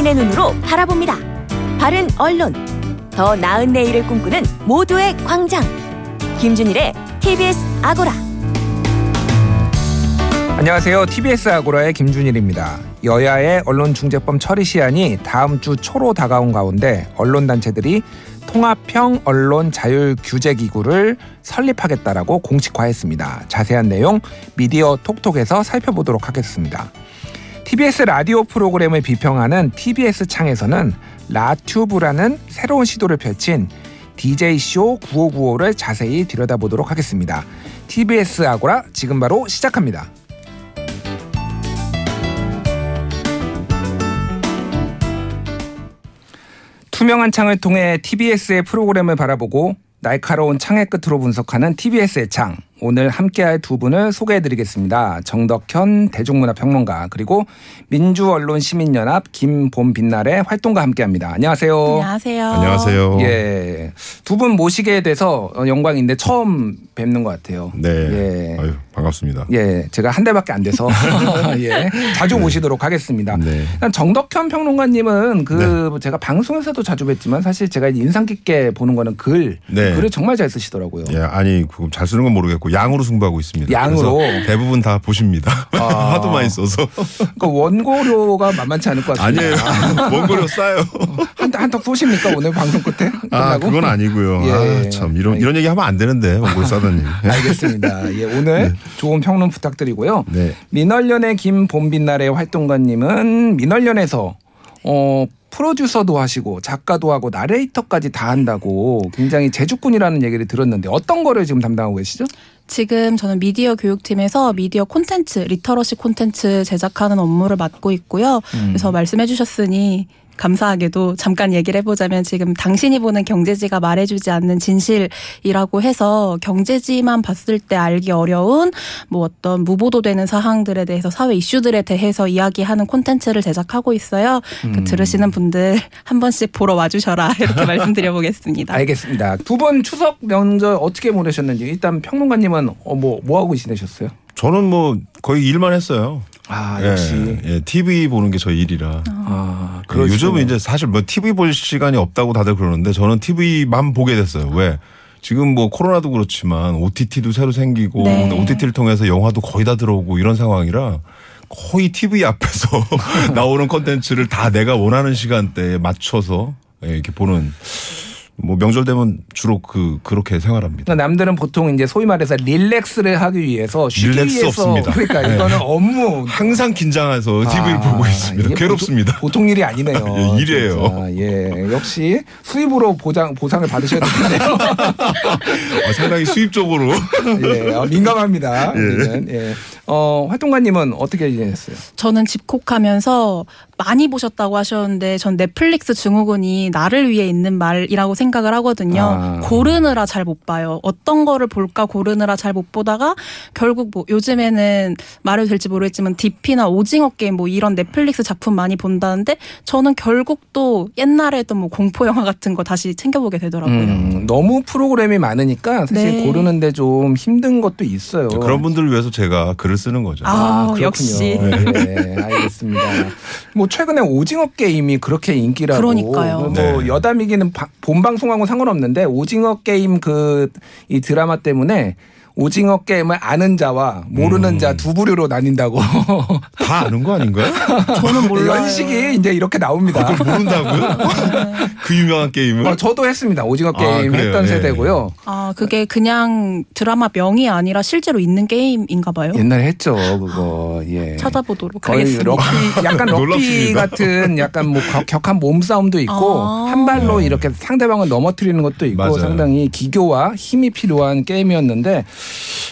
시민의 눈으로 바라봅니다. 바른 언론, 더 나은 내일을 꿈꾸는 모두의 광장. 김준일의 TBS 아고라. 안녕하세요. TBS 아고라의 김준일입니다. 여야의 언론중재법 처리 시한이 다음 주 초로 다가온 가운데 언론단체들이 통합형 언론 자율 규제 기구를 설립하겠다라고 공식화했습니다. 자세한 내용 미디어 톡톡에서 살펴보도록 하겠습니다. TBS 라디오 프로그램을 비평하는 TBS 창에서는 라튜브라는 새로운 시도를 펼친 DJ쇼 9595를 자세히 들여다보도록 하겠습니다. TBS 아고라 지금 바로 시작합니다. 투명한 창을 통해 TBS의 프로그램을 바라보고 날카로운 창의 끝으로 분석하는 TBS의 창. 오늘 함께할 두 분을 소개해드리겠습니다. 정덕현 대중문화평론가 그리고 민주언론시민연합 김봄빛날의 활동가 함께합니다. 안녕하세요. 안녕하세요. 안녕하세요. 예, 두 분 모시게 돼서 영광인데 처음 뵙는 것 같아요. 네. 예. 아유, 반갑습니다. 예, 제가 한 달밖에 안 돼서 예, 자주 모시도록 하겠습니다. 네. 정덕현 평론가님은 그 제가 방송에서도 자주 뵀지만 사실 제가 인상 깊게 보는 거는 글, 네. 글을 정말 잘 쓰시더라고요. 예, 아니, 그잘 쓰는 건 모르겠고 양으로 승부하고 있습니다. 양으로? 대부분 다 보십니다. 아. 하도 많이 써서. 그 원고료가 만만치 않을 것 아니에요. 같습니다. 원고료 싸요. 한턱 쏘십니까 오늘 방송 끝에? 아, 끝나고? 그건 아니고요. 예. 아, 참 이런 이런 얘기 하면 안 되는데 원고료 싸다니. 알겠습니다. 예, 오늘 좋은 평론 부탁드리고요. 네. 민얼련의 김봄빛날의 활동가님은 민얼련에서 어 프로듀서도 하시고 작가도 하고 나레이터까지 다 한다고 굉장히 재주꾼이라는 얘기를 들었는데 어떤 거를 지금 담당하고 계시죠? 지금 저는 미디어 교육팀에서 미디어 콘텐츠, literacy 콘텐츠 제작하는 업무를 맡고 있고요. 음. 그래서 말씀해 주셨으니 감사하게도 잠깐 얘기를 해보자면 지금 당신이 보는 경제지가 말해주지 않는 진실이라고 해서 경제지만 봤을 때 알기 어려운 뭐 어떤 미보도 되는 사항들에 대해서 사회 이슈들에 대해서 이야기하는 콘텐츠를 제작하고 있어요. 음. 그 들으시는 분들 한 번씩 보러 와주셔라 이렇게 말씀드려보겠습니다. 알겠습니다. 두분 추석 명절 어떻게 보내셨는지 일단 평론가님은 어, 뭐, 뭐 하고 지내셨어요? 저는 뭐 거의 일만 했어요. 아, 역시. 예, 예, TV 보는 게 저희 일이라. 아, 예. 요즘은 이제 사실 뭐 TV 볼 시간이 없다고 다들 그러는데 저는 TV만 보게 됐어요. 왜? 지금 뭐 코로나도 그렇지만 OTT도 새로 생기고 네. OTT를 통해서 영화도 거의 다 들어오고 이런 상황이라 거의 TV 앞에서 나오는 콘텐츠를 다 내가 원하는 시간대에 맞춰서 예, 이렇게 보는 뭐 명절 되면 주로 그 그렇게 생활합니다. 그러니까 남들은 보통 이제 소위 말해서 릴렉스를 하기 위해서 쉬기 릴렉스 위해서 없습니다. 그러니까 네. 이거는 업무 항상 긴장해서 TV를 아, 보고 있습니다. 괴롭습니다. 보통, 보통 일이 아니네요. 예, 일이에요. 진짜. 예, 역시 수입으로 보장 보상을 받으셔야 되겠네요. 어, 상당히 수입적으로 예, 어, 민감합니다. 예. 예. 어, 활동가님은 어떻게 지냈어요? 저는 집콕하면서 많이 보셨다고 하셨는데 전 넷플릭스 증후군이 나를 위해 있는 말이라고 생각을 하거든요. 아. 고르느라 잘 못 봐요. 어떤 거를 볼까 고르느라 잘 못 보다가 결국 뭐 요즘에는 말해도 될지 모르겠지만 DP나 오징어 게임 뭐 이런 넷플릭스 작품 많이 본다는데 저는 결국 또 옛날에 했던 뭐 공포 영화 같은 거 다시 챙겨보게 되더라고요. 음, 너무 프로그램이 많으니까 사실 네. 고르는데 좀 힘든 것도 있어요. 그런 분들을 위해서 제가 글을 쓰는 거죠. 아, 그렇군요. 역시. 예, 알겠습니다. 뭐 최근에 오징어 게임이 그렇게 인기라고. 그러니까요. 뭐 네. 여담이기는 바- 본 방송하고 상관없는데 오징어 게임 그 이 드라마 때문에 오징어 게임을 아는 자와 모르는 음. 자두 부류로 나뉜다고. 다 아는 거 아닌가요? 저는 몰라요. 연식이 이제 이렇게 나옵니다. 그걸 모른다고요? 그 유명한 게임을? 어, 저도 했습니다. 오징어 아, 게임 그래요? 했던 예. 세대고요. 아 그게 그냥 드라마 명이 아니라 실제로 있는 게임인가 봐요. 옛날에 했죠, 그거. 예. 찾아보도록 하겠습니다. 럭비, 약간 럭비. 같은 약간 뭐 격- 격한 몸싸움도 있고 아. 한 발로 네. 이렇게 상대방을 넘어뜨리는 것도 있고 맞아요. 상당히 기교와 힘이 필요한 게임이었는데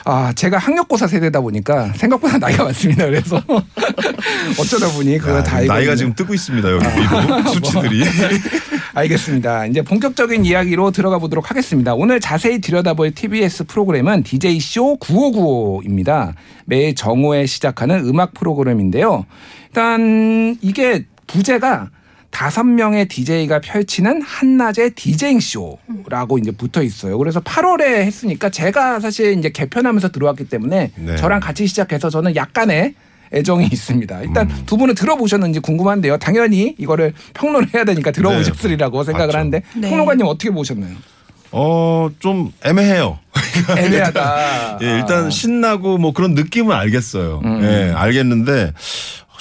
아 제가 학력고사 세대다 보니까 생각보다 나이가 많습니다. 그래서 어쩌다 보니 그거 야, 다 나이가 지금 뜨고 있습니다 여기 위로 수치들이. 알겠습니다. 이제 본격적인 이야기로 들어가 보도록 하겠습니다. 오늘 자세히 들여다볼 TBS 프로그램은 DJ쇼 9595입니다. 매일 정오에 시작하는 음악 프로그램인데요. 일단 이게 부제가 다섯 명의 DJ가 펼치는 한낮의 디제잉 쇼라고 이제 붙어 있어요. 그래서 8월에 했으니까 제가 사실 이제 개편하면서 들어왔기 때문에 네. 저랑 같이 시작해서 저는 약간의 애정이 있습니다. 일단 음. 두 분은 들어보셨는지 궁금한데요. 당연히 이거를 평론해야 되니까 들어보셨으리라고 생각을 맞죠. 하는데 네. 평론가님 어떻게 보셨나요? 어, 좀 애매해요. 애매하다. 예, 일단 아. 신나고 뭐 그런 느낌은 알겠어요. 음. 예, 알겠는데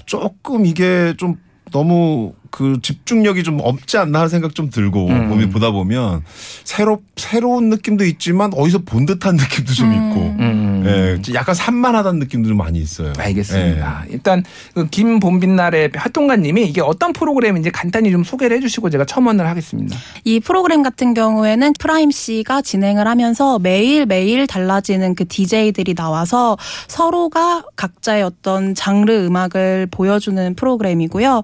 조금 이게 좀 너무 그 집중력이 좀 없지 않나 하는 생각 좀 들고 음. 보면 보다 보면 새로 새로운 느낌도 있지만 어디서 본 듯한 느낌도 좀 있고 음. 예, 약간 산만하다는 느낌도 좀 많이 있어요. 알겠습니다. 일단 그 김봄빛나래 활동가님이 이게 어떤 프로그램인지 간단히 좀 소개를 해주시고 제가 첨언을 하겠습니다. 이 프로그램 같은 경우에는 프라임 씨가 진행을 하면서 매일 매일 달라지는 그 DJ들이 나와서 서로가 각자의 어떤 장르 음악을 보여주는 프로그램이고요.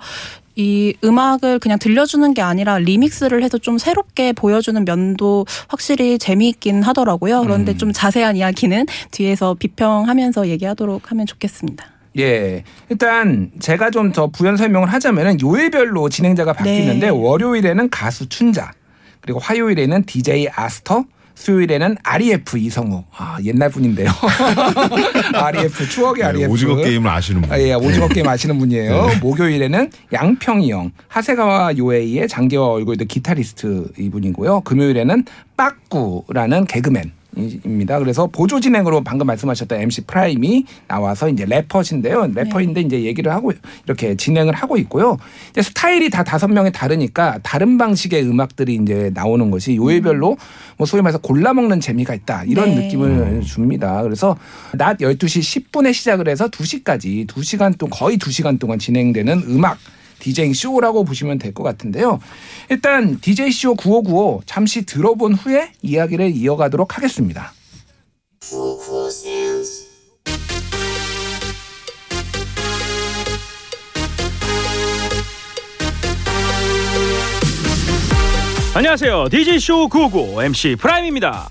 이 음악을 그냥 들려주는 게 아니라 remix를 해서 좀 새롭게 보여주는 면도 확실히 재미있긴 하더라고요. 그런데 좀 자세한 이야기는 뒤에서 비평하면서 얘기하도록 하면 좋겠습니다. 예. 일단 제가 좀 더 부연 설명을 하자면은 요일별로 진행자가 바뀌는데 네. 월요일에는 가수 춘자, 그리고 화요일에는 DJ 아스터, 수요일에는 REF 이성우. 아, 옛날 분인데요. REF 추억의 예, REF. 오징어 게임을 아시는 분. 아, 예, 오징어 게임 아시는 분이에요. 목요일에는 양평이 형, 하세가와 요에이의 장기와 얼굴도 기타리스트 이분이고요. 금요일에는 빠꾸라는 개그맨. 입니다. 그래서 보조 진행으로 방금 말씀하셨던 MC 프라임이 나와서 이제 래퍼신데요. 래퍼인데 이제 얘기를 하고 이렇게 진행을 하고 있고요. 이제 스타일이 다 다섯 명이 다르니까 다른 방식의 음악들이 이제 나오는 것이 요일별로 뭐 소위 말해서 골라 먹는 재미가 있다. 이런 네. 느낌을 줍니다. 그래서 낮 12시 10분에 시작을 해서 2시까지 2시간 동안 거의 2시간 동안 진행되는 음악 디제잉 쇼라고 보시면 될 것 같은데요. 일단 디제이 쇼 9595 잠시 들어본 후에 이야기를 이어가도록 하겠습니다. 안녕하세요. DJ쇼 959 MC 프라임입니다.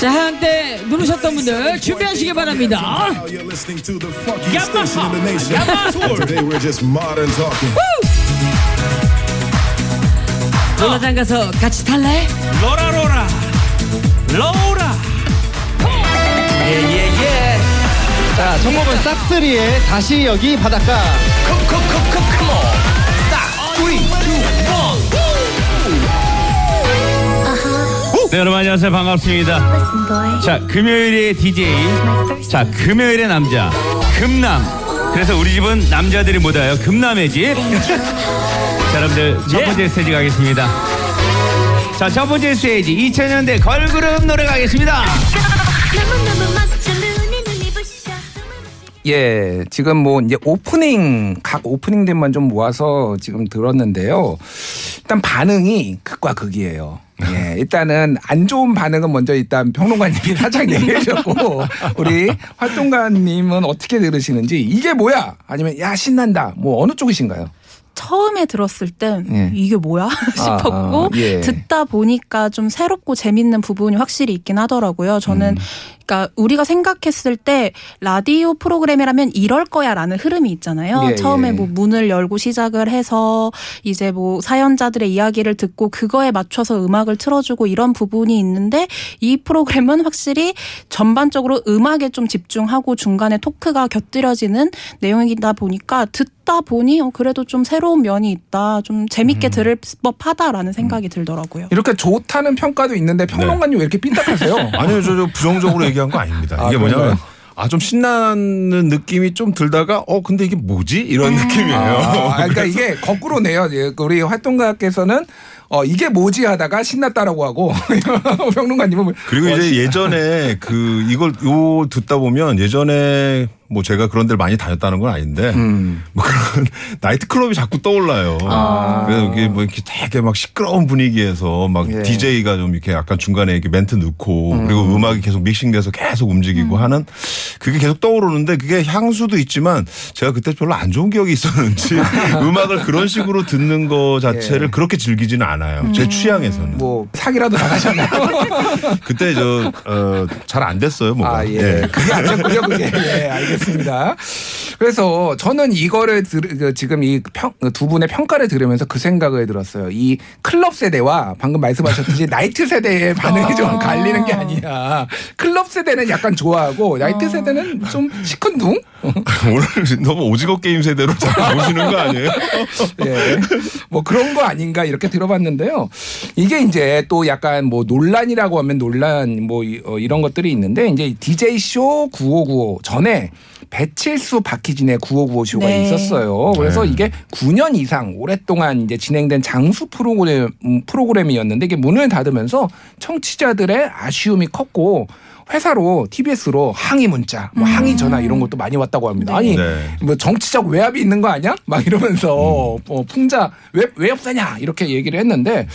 자 한때 누르셨던 분들 준비하시기 바랍니다. 놀라장 가서 같이 탈래? 로라 로라. 로라. 자, 정목은 싹쓸이의 다시 여기 바닷가. 네, 여러분 안녕하세요. 반갑습니다. 자, 금요일의 DJ. 자, 금요일의 남자. 금남. 그래서 우리 집은 남자들이 못 와요. 금남의 집. 자, 여러분들 첫 번째 스테이지 가겠습니다. 자, 첫 번째 스테이지 2000년대 걸그룹 노래 가겠습니다. 예, 지금 뭐 이제 오프닝 각 오프닝들만 좀 모아서 지금 들었는데요. 일단 반응이 극과 극이에요. 예, 일단은 안 좋은 반응은 먼저 일단 평론가님이 살짝 얘기해주셨고 우리 활동가님은 어떻게 들으시는지 이게 뭐야? 아니면 야 신난다. 뭐 어느 쪽이신가요? 처음에 들었을 땐 예. 이게 뭐야 싶었고 아, 예. 듣다 보니까 좀 새롭고 재밌는 부분이 확실히 있긴 하더라고요. 저는 음. 그러니까 우리가 생각했을 때 라디오 프로그램이라면 이럴 거야라는 흐름이 있잖아요. 예, 처음에 예. 뭐 문을 열고 시작을 해서 이제 뭐 사연자들의 이야기를 듣고 그거에 맞춰서 음악을 틀어주고 이런 부분이 있는데 이 프로그램은 확실히 전반적으로 음악에 좀 집중하고 중간에 토크가 곁들여지는 내용이다 보니까 듣다 보니 어, 그래도 좀 새로운 면이 있다. 좀 재밌게 음. 들을 법하다라는 생각이 들더라고요. 이렇게 좋다는 평가도 있는데 평론가님 왜 이렇게 삐딱하세요? 아니요, 저, 저 부정적으로 얘기 한 거 아닙니다. 아, 이게 뭐냐면 그런가요? 아좀 신나는 느낌이 좀 들다가 어 근데 이게 뭐지 이런 느낌이에요. 아, 그러니까 이게 거꾸로네요. 예, 우리 활동가께서는 어 이게 뭐지 하다가 신났다라고 하고 평론가님은 뭐- 그리고 어, 이제 신- 예전에 그 이걸 요 듣다 보면 예전에 뭐 제가 그런 데를 많이 다녔다는 건 아닌데 음. 뭐 그런 나이트 클럽이 자꾸 떠올라요. 아. 그래서 이게 뭐 이렇게 되게 막 시끄러운 분위기에서 막 예. 음. DJ가 좀 이렇게 약간 중간에 이렇게 멘트 넣고 그리고 음악이 계속 믹싱돼서 계속 움직이고 하는 그게 계속 떠오르는데 그게 향수도 있지만 제가 그때 별로 안 좋은 기억이 있었는지 음악을 그런 식으로 듣는 거 자체를 예. 그렇게 즐기지는 않아요. 제 취향에서는. 뭐 사기라도 당하셨나요? 그때 저 어, 잘 안 됐어요, 뭐가. 아, 예. 그게 안 됐군요, 그게. 예, 알겠습니다. 그래서 저는 이거를 들, 그 지금 이 두 분의 평가를 들으면서 그 생각을 들었어요. 이 클럽 세대와 방금 말씀하셨듯이 나이트 세대의 반응이 좀 갈리는 게 아니야. 클럽 세대는 약간 좋아하고 나이트 세대는 좀 시큰둥? 오늘 너무 오징어 게임 세대로 자꾸 보시는 거 아니에요? 예. 뭐 그런 거 아닌가 이렇게 들어봤는데요. 이게 이제 또 약간 뭐 논란이라고 하면 논란 뭐 이- 어, 이런 것들이 있는데 이제 DJ 쇼 9595 전에 배칠수 박희진의 9595 쇼가 네. 있었어요. 그래서 네. 이게 9년 이상 오랫동안 이제 진행된 장수 프로그램 음, 프로그램이었는데 이게 문을 닫으면서 청취자들의 아쉬움이 컸고 회사로 TBS로 항의 문자, 뭐 항의 전화 이런 것도 많이 왔다고 합니다. 아니 네. 뭐 정치적 외압이 있는 거 아니야? 막 이러면서 어, 풍자 왜 왜 없애냐 이렇게 얘기를 했는데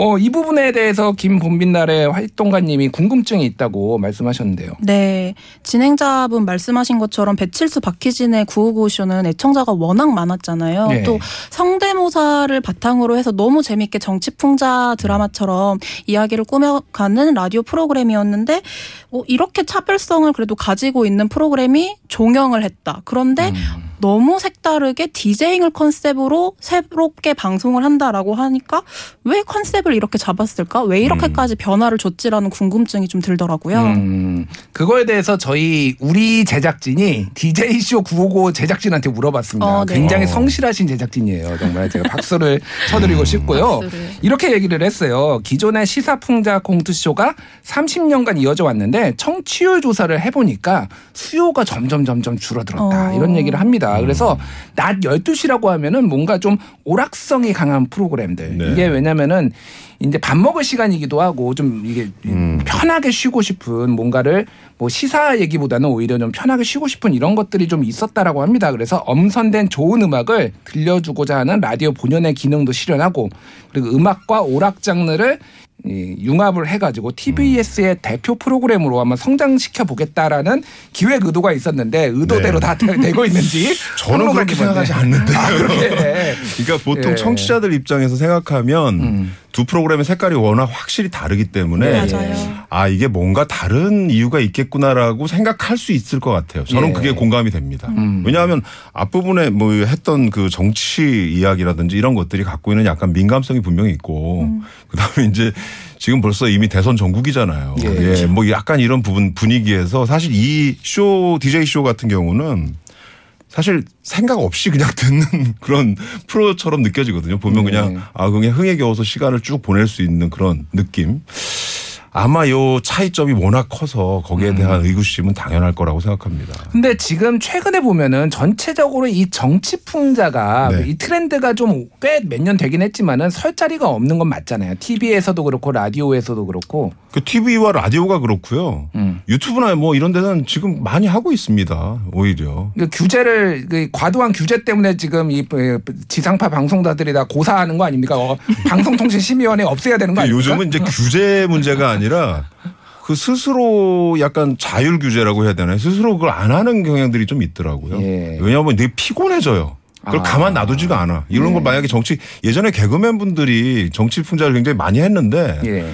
어, 이 부분에 대해서 김본빈날의 활동가님이 궁금증이 있다고 말씀하셨는데요. 네. 진행자분 말씀하신 것처럼 배칠수 박희진의 955쇼는 애청자가 워낙 많았잖아요. 네. 또 성대모사를 바탕으로 해서 너무 재밌게 정치풍자 드라마처럼 이야기를 꾸며가는 라디오 프로그램이었는데 어, 이렇게 차별성을 그래도 가지고 있는 프로그램이 종영을 했다. 그런데 너무 색다르게 디제잉을 컨셉으로 새롭게 방송을 한다라고 하니까 왜 컨셉을 이렇게 잡았을까? 왜 이렇게까지 변화를 줬지라는 궁금증이 좀 들더라고요. 음, 그거에 대해서 저희 우리 제작진이 DJ 쇼 955 제작진한테 물어봤습니다. 어, 네. 굉장히 어. 성실하신 제작진이에요. 정말 제가 박수를 쳐드리고 싶고요. 박수를. 이렇게 얘기를 했어요. 기존의 시사풍자 공투쇼가 30년간 이어져 왔는데 청취율 조사를 해보니까 수요가 점점 점점 줄어들었다. 어. 이런 얘기를 합니다. 그래서 낮 12시라고 하면은 뭔가 좀 오락성이 강한 프로그램들. 네. 이게 왜냐면은 이제 밥 먹을 시간이기도 하고 좀 이게 편하게 쉬고 싶은 뭔가를 뭐 시사 얘기보다는 오히려 좀 편하게 쉬고 싶은 이런 것들이 좀 있었다라고 합니다. 그래서 엄선된 좋은 음악을 들려주고자 하는 라디오 본연의 기능도 실현하고 그리고 음악과 오락 장르를 이 융합을 해가지고 TBS의 대표 프로그램으로 한번 성장시켜 보겠다라는 기획 의도가 있었는데 의도대로 네. 다 되- 되고 있는지 저는 그렇게. 생각하지 않는데요. 아, 그렇게. 그러니까 보통 예. 청취자들 입장에서 생각하면 음. 두 프로그램의 색깔이 워낙 확실히 다르기 때문에 네. 맞아요. 아 이게 뭔가 다른 이유가 있겠구나라고 생각할 수 있을 것 같아요. 저는 예. 그게 공감이 됩니다. 음. 왜냐하면 앞부분에 뭐 했던 그 정치 이야기라든지 이런 것들이 갖고 있는 약간 민감성이 분명히 있고 그다음에 이제 지금 벌써 이미 대선 전국이잖아요. 예. 예. 뭐 약간 이런 부분 분위기에서 사실 이 쇼 DJ 쇼 같은 경우는 사실 생각 없이 그냥 듣는 그런 프로처럼 느껴지거든요. 보면 네. 그냥 아 그냥 흥에 겨워서 시간을 쭉 보낼 수 있는 그런 느낌. 아마 요 차이점이 워낙 커서 음. 거기에 대한 의구심은 당연할 거라고 생각합니다. 근데 지금 최근에 보면은 전체적으로 이 정치 풍자가 네. 이 트렌드가 좀 꽤 몇 년 되긴 했지만은 설 자리가 없는 건 맞잖아요. TV에서도 그렇고 라디오에서도 그렇고. 그 TV와 라디오가 그렇고요. 음. 유튜브나 뭐 이런 데는 지금 많이 하고 있습니다. 오히려. 그 규제를 그 과도한 규제 때문에 지금 이 어, 지상파 방송사들이 다 고사하는 거 아닙니까? 어, 방송통신심의원회 없애야 되는 거 아닙니까? 요즘은 이제 규제 문제가 아니라 그 스스로 약간 자율 규제라고 해야 되나요? 스스로 그걸 안 하는 경향들이 좀 있더라고요. 예. 왜냐하면 되게 피곤해져요. 그걸 아. 가만 놔두지가 않아. 이런 걸 만약에 정치 예전에 개그맨 분들이 정치 풍자를 굉장히 많이 했는데 예.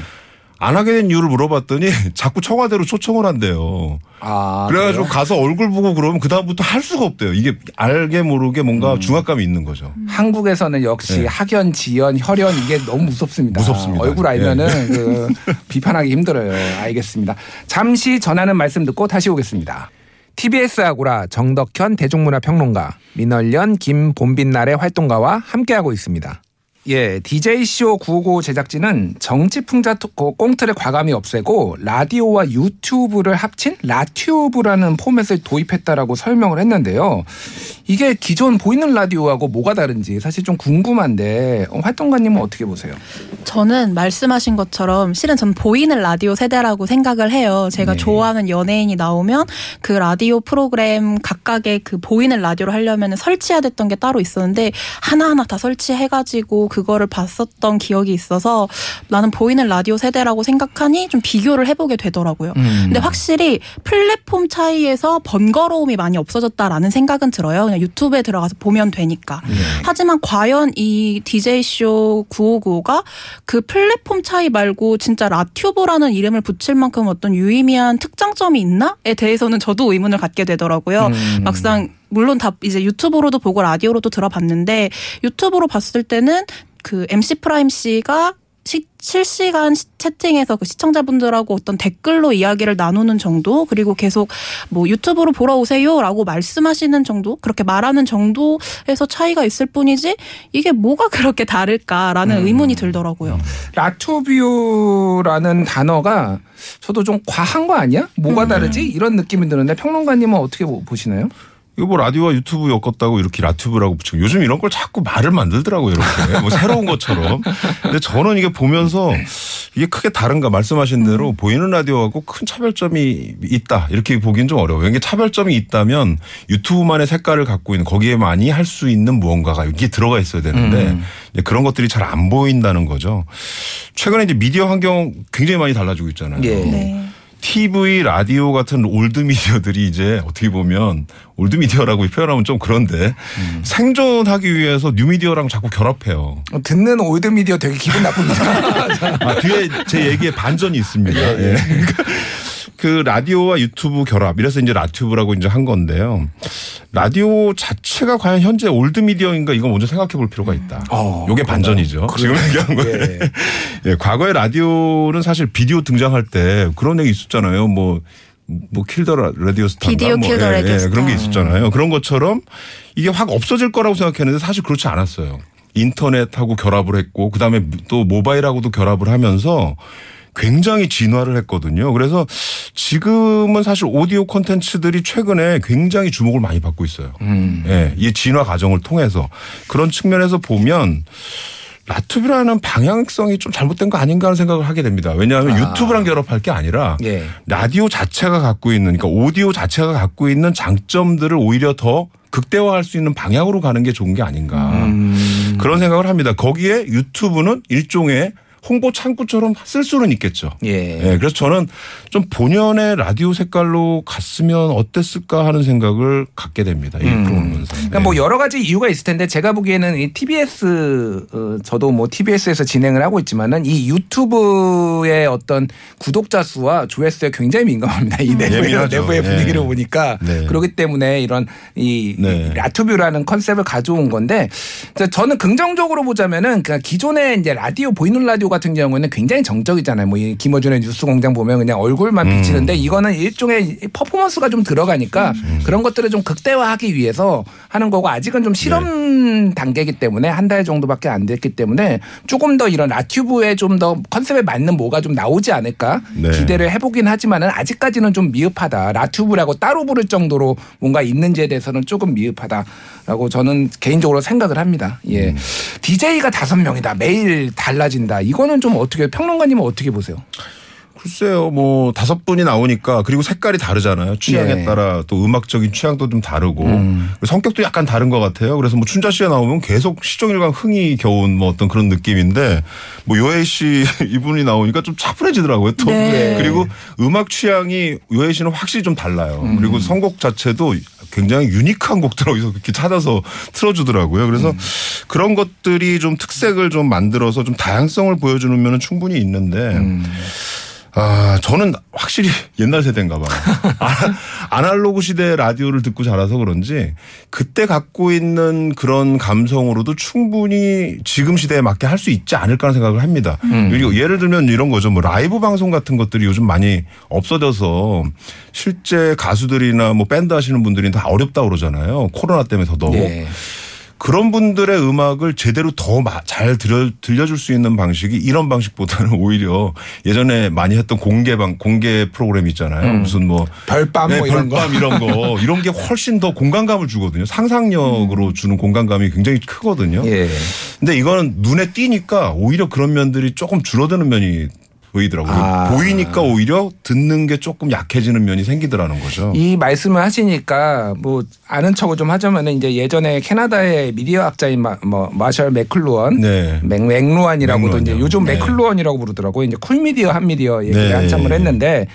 안 하게 된 이유를 물어봤더니 자꾸 청와대로 초청을 한대요. 아. 그래가지고 그래요? 가서 얼굴 보고 그러면 그 다음부터 할 수가 없대요. 이게 알게 모르게 뭔가 중압감이 있는 거죠. 한국에서는 역시 네. 학연, 지연, 혈연 이게 너무 무섭습니다. 무섭습니다. 얼굴 알면은 그 비판하기 힘들어요. 알겠습니다. 잠시 전하는 말씀 듣고 다시 오겠습니다. TBS 아고라 정덕현 대중문화평론가, 민얼련 김봄빛날의 활동가와 함께하고 있습니다. 예, DJ쇼 955 제작진은 정치 풍자 토크 꽁트를 과감히 없애고 라디오와 유튜브를 합친 라튜브라는 포맷을 도입했다라고 설명을 했는데요. 이게 기존 보이는 라디오하고 뭐가 다른지 사실 좀 궁금한데 어, 활동가님은 어떻게 보세요? 저는 말씀하신 것처럼 실은 전 보이는 라디오 세대라고 생각을 해요. 제가 네. 좋아하는 연예인이 나오면 그 라디오 프로그램 각각의 그 보이는 라디오를 하려면 설치해야 됐던 게 따로 있었는데 하나하나 다 설치해가지고 그거를 봤었던 기억이 있어서 나는 보이는 라디오 세대라고 생각하니 좀 비교를 해보게 되더라고요. 음. 근데 확실히 플랫폼 차이에서 번거로움이 많이 없어졌다라는 생각은 들어요. 그냥 유튜브에 들어가서 보면 되니까. 네. 하지만 과연 이 DJ쇼 9595가 그 플랫폼 차이 말고 진짜 라튜브라는 이름을 붙일 만큼 어떤 유의미한 특장점이 있나에 대해서는 저도 의문을 갖게 되더라고요. 음. 막상 물론 다 이제 유튜브로도 보고 라디오로도 들어봤는데 유튜브로 봤을 때는 그 MC 프라임 씨가 시- 실시간 시- 채팅에서 그 시청자분들하고 어떤 댓글로 이야기를 나누는 정도 그리고 계속 뭐 유튜브로 보러 오세요라고 말씀하시는 정도 그렇게 말하는 정도에서 차이가 있을 뿐이지 이게 뭐가 그렇게 다를까라는 의문이 들더라고요. 라투뷰라는 단어가 저도 좀 과한 거 아니야? 뭐가 다르지? 이런 느낌이 드는데 평론가님은 어떻게 보- 보시나요? 이거 뭐 라디오와 유튜브 엮었다고 이렇게 라튜브라고 붙이고 요즘 이런 걸 자꾸 말을 만들더라고요 이렇게. 뭐 새로운 것처럼. 근데 저는 이게 보면서 이게 크게 다른가? 말씀하신 대로 보이는 라디오하고 큰 차별점이 있다. 이렇게 보기는 좀 어려워요. 이게 차별점이 있다면 유튜브만의 색깔을 갖고 있는 거기에만이 할 수 있는 무언가가 여기 들어가 있어야 되는데 이제 그런 것들이 잘 안 보인다는 거죠. 최근에 이제 미디어 환경 굉장히 많이 달라지고 있잖아요. 예. 네. TV, 라디오 같은 old media들이 이제 어떻게 보면 old media라고 표현하면 좀 그런데 생존하기 위해서 뉴 미디어랑 자꾸 결합해요. 어, 듣는 old media 되게 기분 나쁩니다. 아, 뒤에 제 얘기에 반전이 있습니다. 예. 그 라디오와 유튜브 결합 이래서 이제 라튜브라고 이제 한 건데요. 라디오 자체가 과연 현재 old media인가 이거 먼저 생각해 볼 필요가 있다. 어, 요게 반전이죠. 지금 얘기한 거예요. 예. 예, 과거에 라디오는 사실 비디오 등장할 때 그런 얘기 있었잖아요. 뭐, 뭐, killed the radio star. Video killed the radio star. 그런 게 있었잖아요. 그런 것처럼 이게 확 없어질 거라고 생각했는데 사실 그렇지 않았어요. 인터넷하고 결합을 했고, 그 다음에 또 모바일하고도 결합을 하면서 굉장히 진화를 했거든요. 그래서 지금은 사실 오디오 콘텐츠들이 최근에 굉장히 주목을 많이 받고 있어요. 예, 이 진화 과정을 통해서 그런 측면에서 보면 라투브라는 방향성이 좀 잘못된 거 아닌가 하는 생각을 하게 됩니다. 왜냐하면 유튜브랑 결합할 게 아니라 예. 라디오 자체가 갖고 있는 그러니까 오디오 자체가 갖고 있는 장점들을 오히려 더 극대화할 수 있는 방향으로 가는 게 좋은 게 아닌가 음. 그런 생각을 합니다. 거기에 유튜브는 일종의 홍보 창구처럼 쓸 수는 있겠죠. 예. 예, 그래서 저는 좀 본연의 라디오 색깔로 갔으면 어땠을까 하는 생각을 갖게 됩니다. 이 프로그램에서. 그러니까 뭐 여러 가지 이유가 있을 텐데 제가 보기에는 이 TBS 어, 저도 뭐 TBS에서 진행을 하고 있지만은 이 유튜브의 어떤 구독자 수와 조회수에 굉장히 민감합니다. 이 내부의, 예민하죠. 내부의 네. 분위기를 보니까 네. 그렇기 때문에 이런 이 네. 라투뷰라는 컨셉을 가져온 건데 저는 긍정적으로 보자면은 그냥 기존의 이제 라디오 보이는 라디오 같은 경우에는 굉장히 정적이잖아요. 뭐 이 김어준의 뉴스공장 보면 그냥 얼굴만 음. 비치는데 이거는 일종의 퍼포먼스가 좀 들어가니까 음. 그런 것들을 좀 극대화하기 위해서 하는 거고 아직은 좀 실험 네. 단계이기 때문에 한 달 정도밖에 안 됐기 때문에 조금 더 이런 라튜브에 좀더 컨셉에 맞는 뭐가 좀 나오지 않을까 네. 기대를 해보긴 하지만은 아직까지는 좀 미흡하다. 라튜브라고 따로 부를 정도로 뭔가 있는지에 대해서는 조금 미흡하다라고 저는 개인적으로 생각을 합니다. 예. 음. DJ가 다섯 명이다. 매일 달라진다. 이거 는 좀 어떻게 평론가님은 어떻게 보세요? 글쎄요, 뭐 다섯 분이 나오니까 그리고 색깔이 다르잖아요. 취향에 네. 따라 또 음악적인 취향도 좀 다르고 성격도 약간 다른 것 같아요. 그래서 뭐 춘자 씨가 나오면 계속 시종일관 흥이 겨운 뭐 어떤 그런 느낌인데 뭐 요해 씨 이분이 나오니까 좀 차분해지더라고요. 또 네. 그리고 음악 취향이 요해 씨는 확실히 좀 달라요. 그리고 선곡 자체도 굉장히 유니크한 곡들을 어디서 이렇게 찾아서 틀어주더라고요. 그래서 그런 것들이 좀 특색을 좀 만들어서 좀 다양성을 보여주는 면은 충분히 있는데 아, 저는 확실히 옛날 세대인가 봐요. 아, 아날로그 시대 라디오를 듣고 자라서 그런지 그때 갖고 있는 그런 감성으로도 충분히 지금 시대에 맞게 할 수 있지 않을까 하는 생각을 합니다. 그리고 예를 들면 이런 거죠. 뭐 라이브 방송 같은 것들이 요즘 많이 없어져서 실제 가수들이나 뭐 밴드 하시는 분들이 다 어렵다고 그러잖아요. 코로나 때문에 더더욱. 예. 그런 분들의 음악을 제대로 더잘 들려, 들려줄 수 있는 방식이 이런 방식보다는 오히려 예전에 많이 했던 공개방, 공개 프로그램 있잖아요. 무슨 뭐. 별밤 네, 뭐 이런 거. 별밤 이런 거. 이런 게 훨씬 더 공간감을 주거든요. 상상력으로 주는 공간감이 굉장히 크거든요. 예. 근데 이거는 눈에 띄니까 오히려 그런 면들이 조금 줄어드는 면이 보이더라고요. 아. 보이니까 오히려 듣는 게 조금 약해지는 면이 생기더라는 거죠. 이 말씀을 하시니까 뭐 아는 척을 좀 하자면은 이제 예전에 캐나다의 미디어 학자인 마, 뭐 마셜 맥클루언, 네. 맥, 맥루안이라고도 맥루안이요. 이제 요즘 네. 맥클루언이라고 부르더라고요. 이제 cool media, hot media 얘기를 네. 한참을 했는데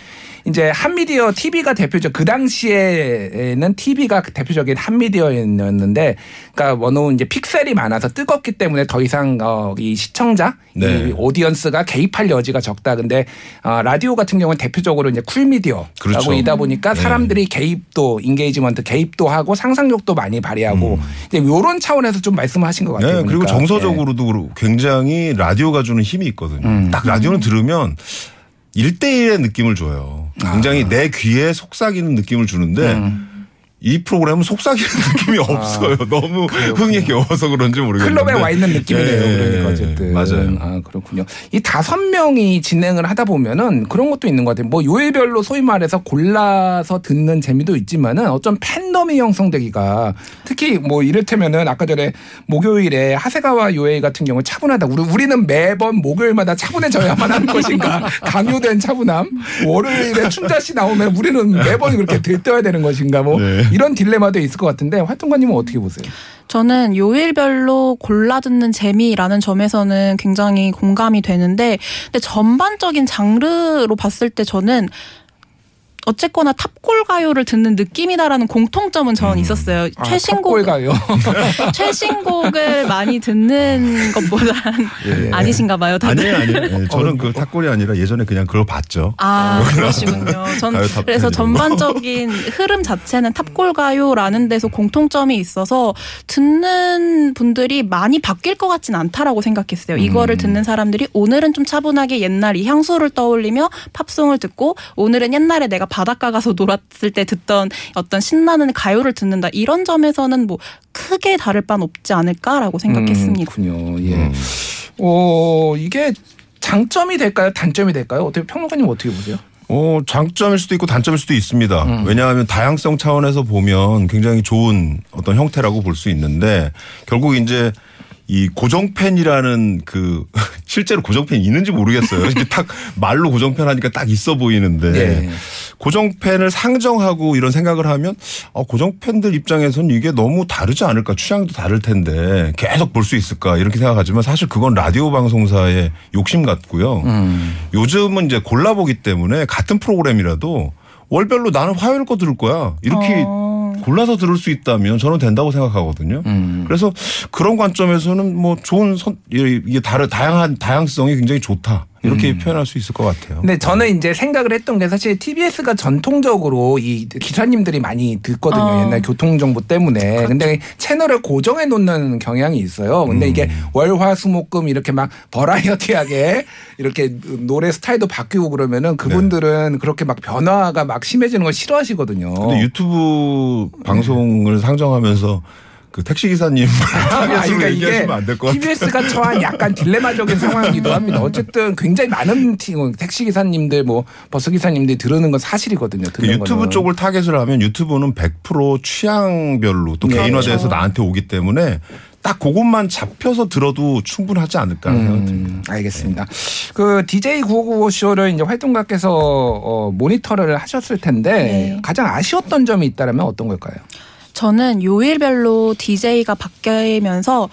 이제 hot media TV가 대표적 그 당시에는 TV가 대표적인 hot media였는데 그러니까 어느 이제 픽셀이 많아서 뜨겁기 때문에 더 이상 어, 이 시청자 네. 이 audience가 개입할 여지가 적다. 근데 어, 라디오 같은 경우는 대표적으로 이제 cool media라고 그렇죠. 이다 보니까 네. 사람들이 개입도 engagement 개입도 하고 상상력도 많이 발휘하고 이제 이런 차원에서 좀 말씀하신 것 같아요. 음. 네, 그리고. 정서적으로도 그렇고 굉장히 라디오가 주는 힘이 있거든요. 음. 딱 라디오는 들으면 일대일의 느낌을 줘요. 굉장히 아. 내 귀에 속삭이는 느낌을 주는데 음. 이 프로그램은 속삭이는 느낌이 없어요. 너무 흥에 겨워서 그런지 모르겠는데. 아, 클럽에 와 있는 느낌이네요. 예, 그러니까 어쨌든 맞아요. 아 그렇군요. 이 다섯 명이 진행을 하다 보면은 그런 것도 있는 것 같아요. 뭐 요일별로 소위 말해서 골라서 듣는 재미도 있지만은 어쩜 팬덤이 형성되기가 특히 뭐 이를테면은 아까 전에 목요일에 하세가와 요에이 같은 경우 차분하다. 우리 우리는 매번 목요일마다 차분해져야만 하는 것인가? 강요된 차분함. 월요일에 춘자 씨 나오면 우리는 매번 그렇게 들떠야 되는 것인가? 뭐 네. 이런 딜레마도 있을 것 같은데 활동가님은 어떻게 보세요? 저는 요일별로 골라 듣는 재미라는 점에서는 굉장히 공감이 되는데, 근데 전반적인 장르로 봤을 때 저는 어쨌거나 탑골 가요를 듣는 느낌이다라는 공통점은 저는 있었어요. 아, 최신곡 탑골가요. 최신곡을 많이 듣는 것보단 예. 아니신가 봐요. 다들. 아니에요, 아니에요. 예, 저는 그 탑골이 아니라 예전에 그냥 그걸 봤죠. 아, 그러시군요. 전 가요 탑 그래서. 전반적인 흐름 자체는 탑골 가요라는 데서 공통점이 있어서 듣는 분들이 많이 바뀔 것 같진 않다라고 생각했어요. 이거를 듣는 사람들이 오늘은 좀 차분하게 옛날 이 향수를 떠올리며 팝송을 듣고 오늘은 옛날에 내가 바 닷가 가서 놀았을 때 듣던 어떤 신나는 가요를 듣는다. 이런 점에서는 뭐 크게 다를 바는 없지 않을까라고 생각했습니다. 음, 그렇군요. 예. 음. 어, 이게 장점이 될까요? 단점이 될까요? 어떻게 평론가님 어떻게 보세요? 어, 장점일 수도 있고 단점일 수도 있습니다. 음. 왜냐하면 다양성 차원에서 보면 굉장히 좋은 어떤 형태라고 볼 수 있는데 결국 이제 이 고정팬이라는 그 실제로 고정팬이 있는지 모르겠어요. 이게 딱 말로 고정팬 하니까 딱 있어 보이는데 네. 고정팬을 상정하고 이런 생각을 하면 어, 고정팬들 입장에서는 이게 너무 다르지 않을까 취향도 다를 텐데 계속 볼 수 있을까 이렇게 생각하지만 사실 그건 라디오 방송사의 욕심 같고요. 음. 요즘은 이제 골라보기 때문에 같은 프로그램이라도 월별로 나는 화요일 거 들을 거야. 이렇게 어. 골라서 들을 수 있다면 저는 된다고 생각하거든요. 음. 그래서 그런 관점에서는 뭐 좋은 선, 이게 다른 다양한 다양성이 굉장히 좋다. 이렇게 표현할 수 있을 것 같아요. 근데 저는 이제 생각을 했던 게 사실 TBS가 전통적으로 이 기사님들이 많이 듣거든요. 어. 옛날 교통정보 때문에. 근데 채널을 고정해 놓는 경향이 있어요. 근데 이게 월화수목금 이렇게 막 버라이어티하게 이렇게 노래 스타일도 바뀌고 그러면은 그분들은 그렇게 막 변화가 막 심해지는 걸 싫어하시거든요. 근데 유튜브 방송을 상정하면서 그 택시 기사님 타겟으로 될것 같아요. TBS가 처한 약간 딜레마적인 상황이기도 합니다. 어쨌든 굉장히 많은 티- 택시 기사님들 뭐 버스 기사님들이 들으는 건 사실이거든요. 그 유튜브 거는. 쪽을 타겟을 하면 유튜브는 100% 취향별로 또 네. 개인화돼서 그렇죠. 나한테 오기 때문에 딱 그것만 잡혀서 들어도 충분하지 않을까. 음, 알겠습니다. 그 DJ 955 쇼를 이제 활동가께서 어, 모니터를 하셨을 텐데 네. 가장 아쉬웠던 점이 있다면 어떤 걸까요? 저는 요일별로 DJ가 바뀌면서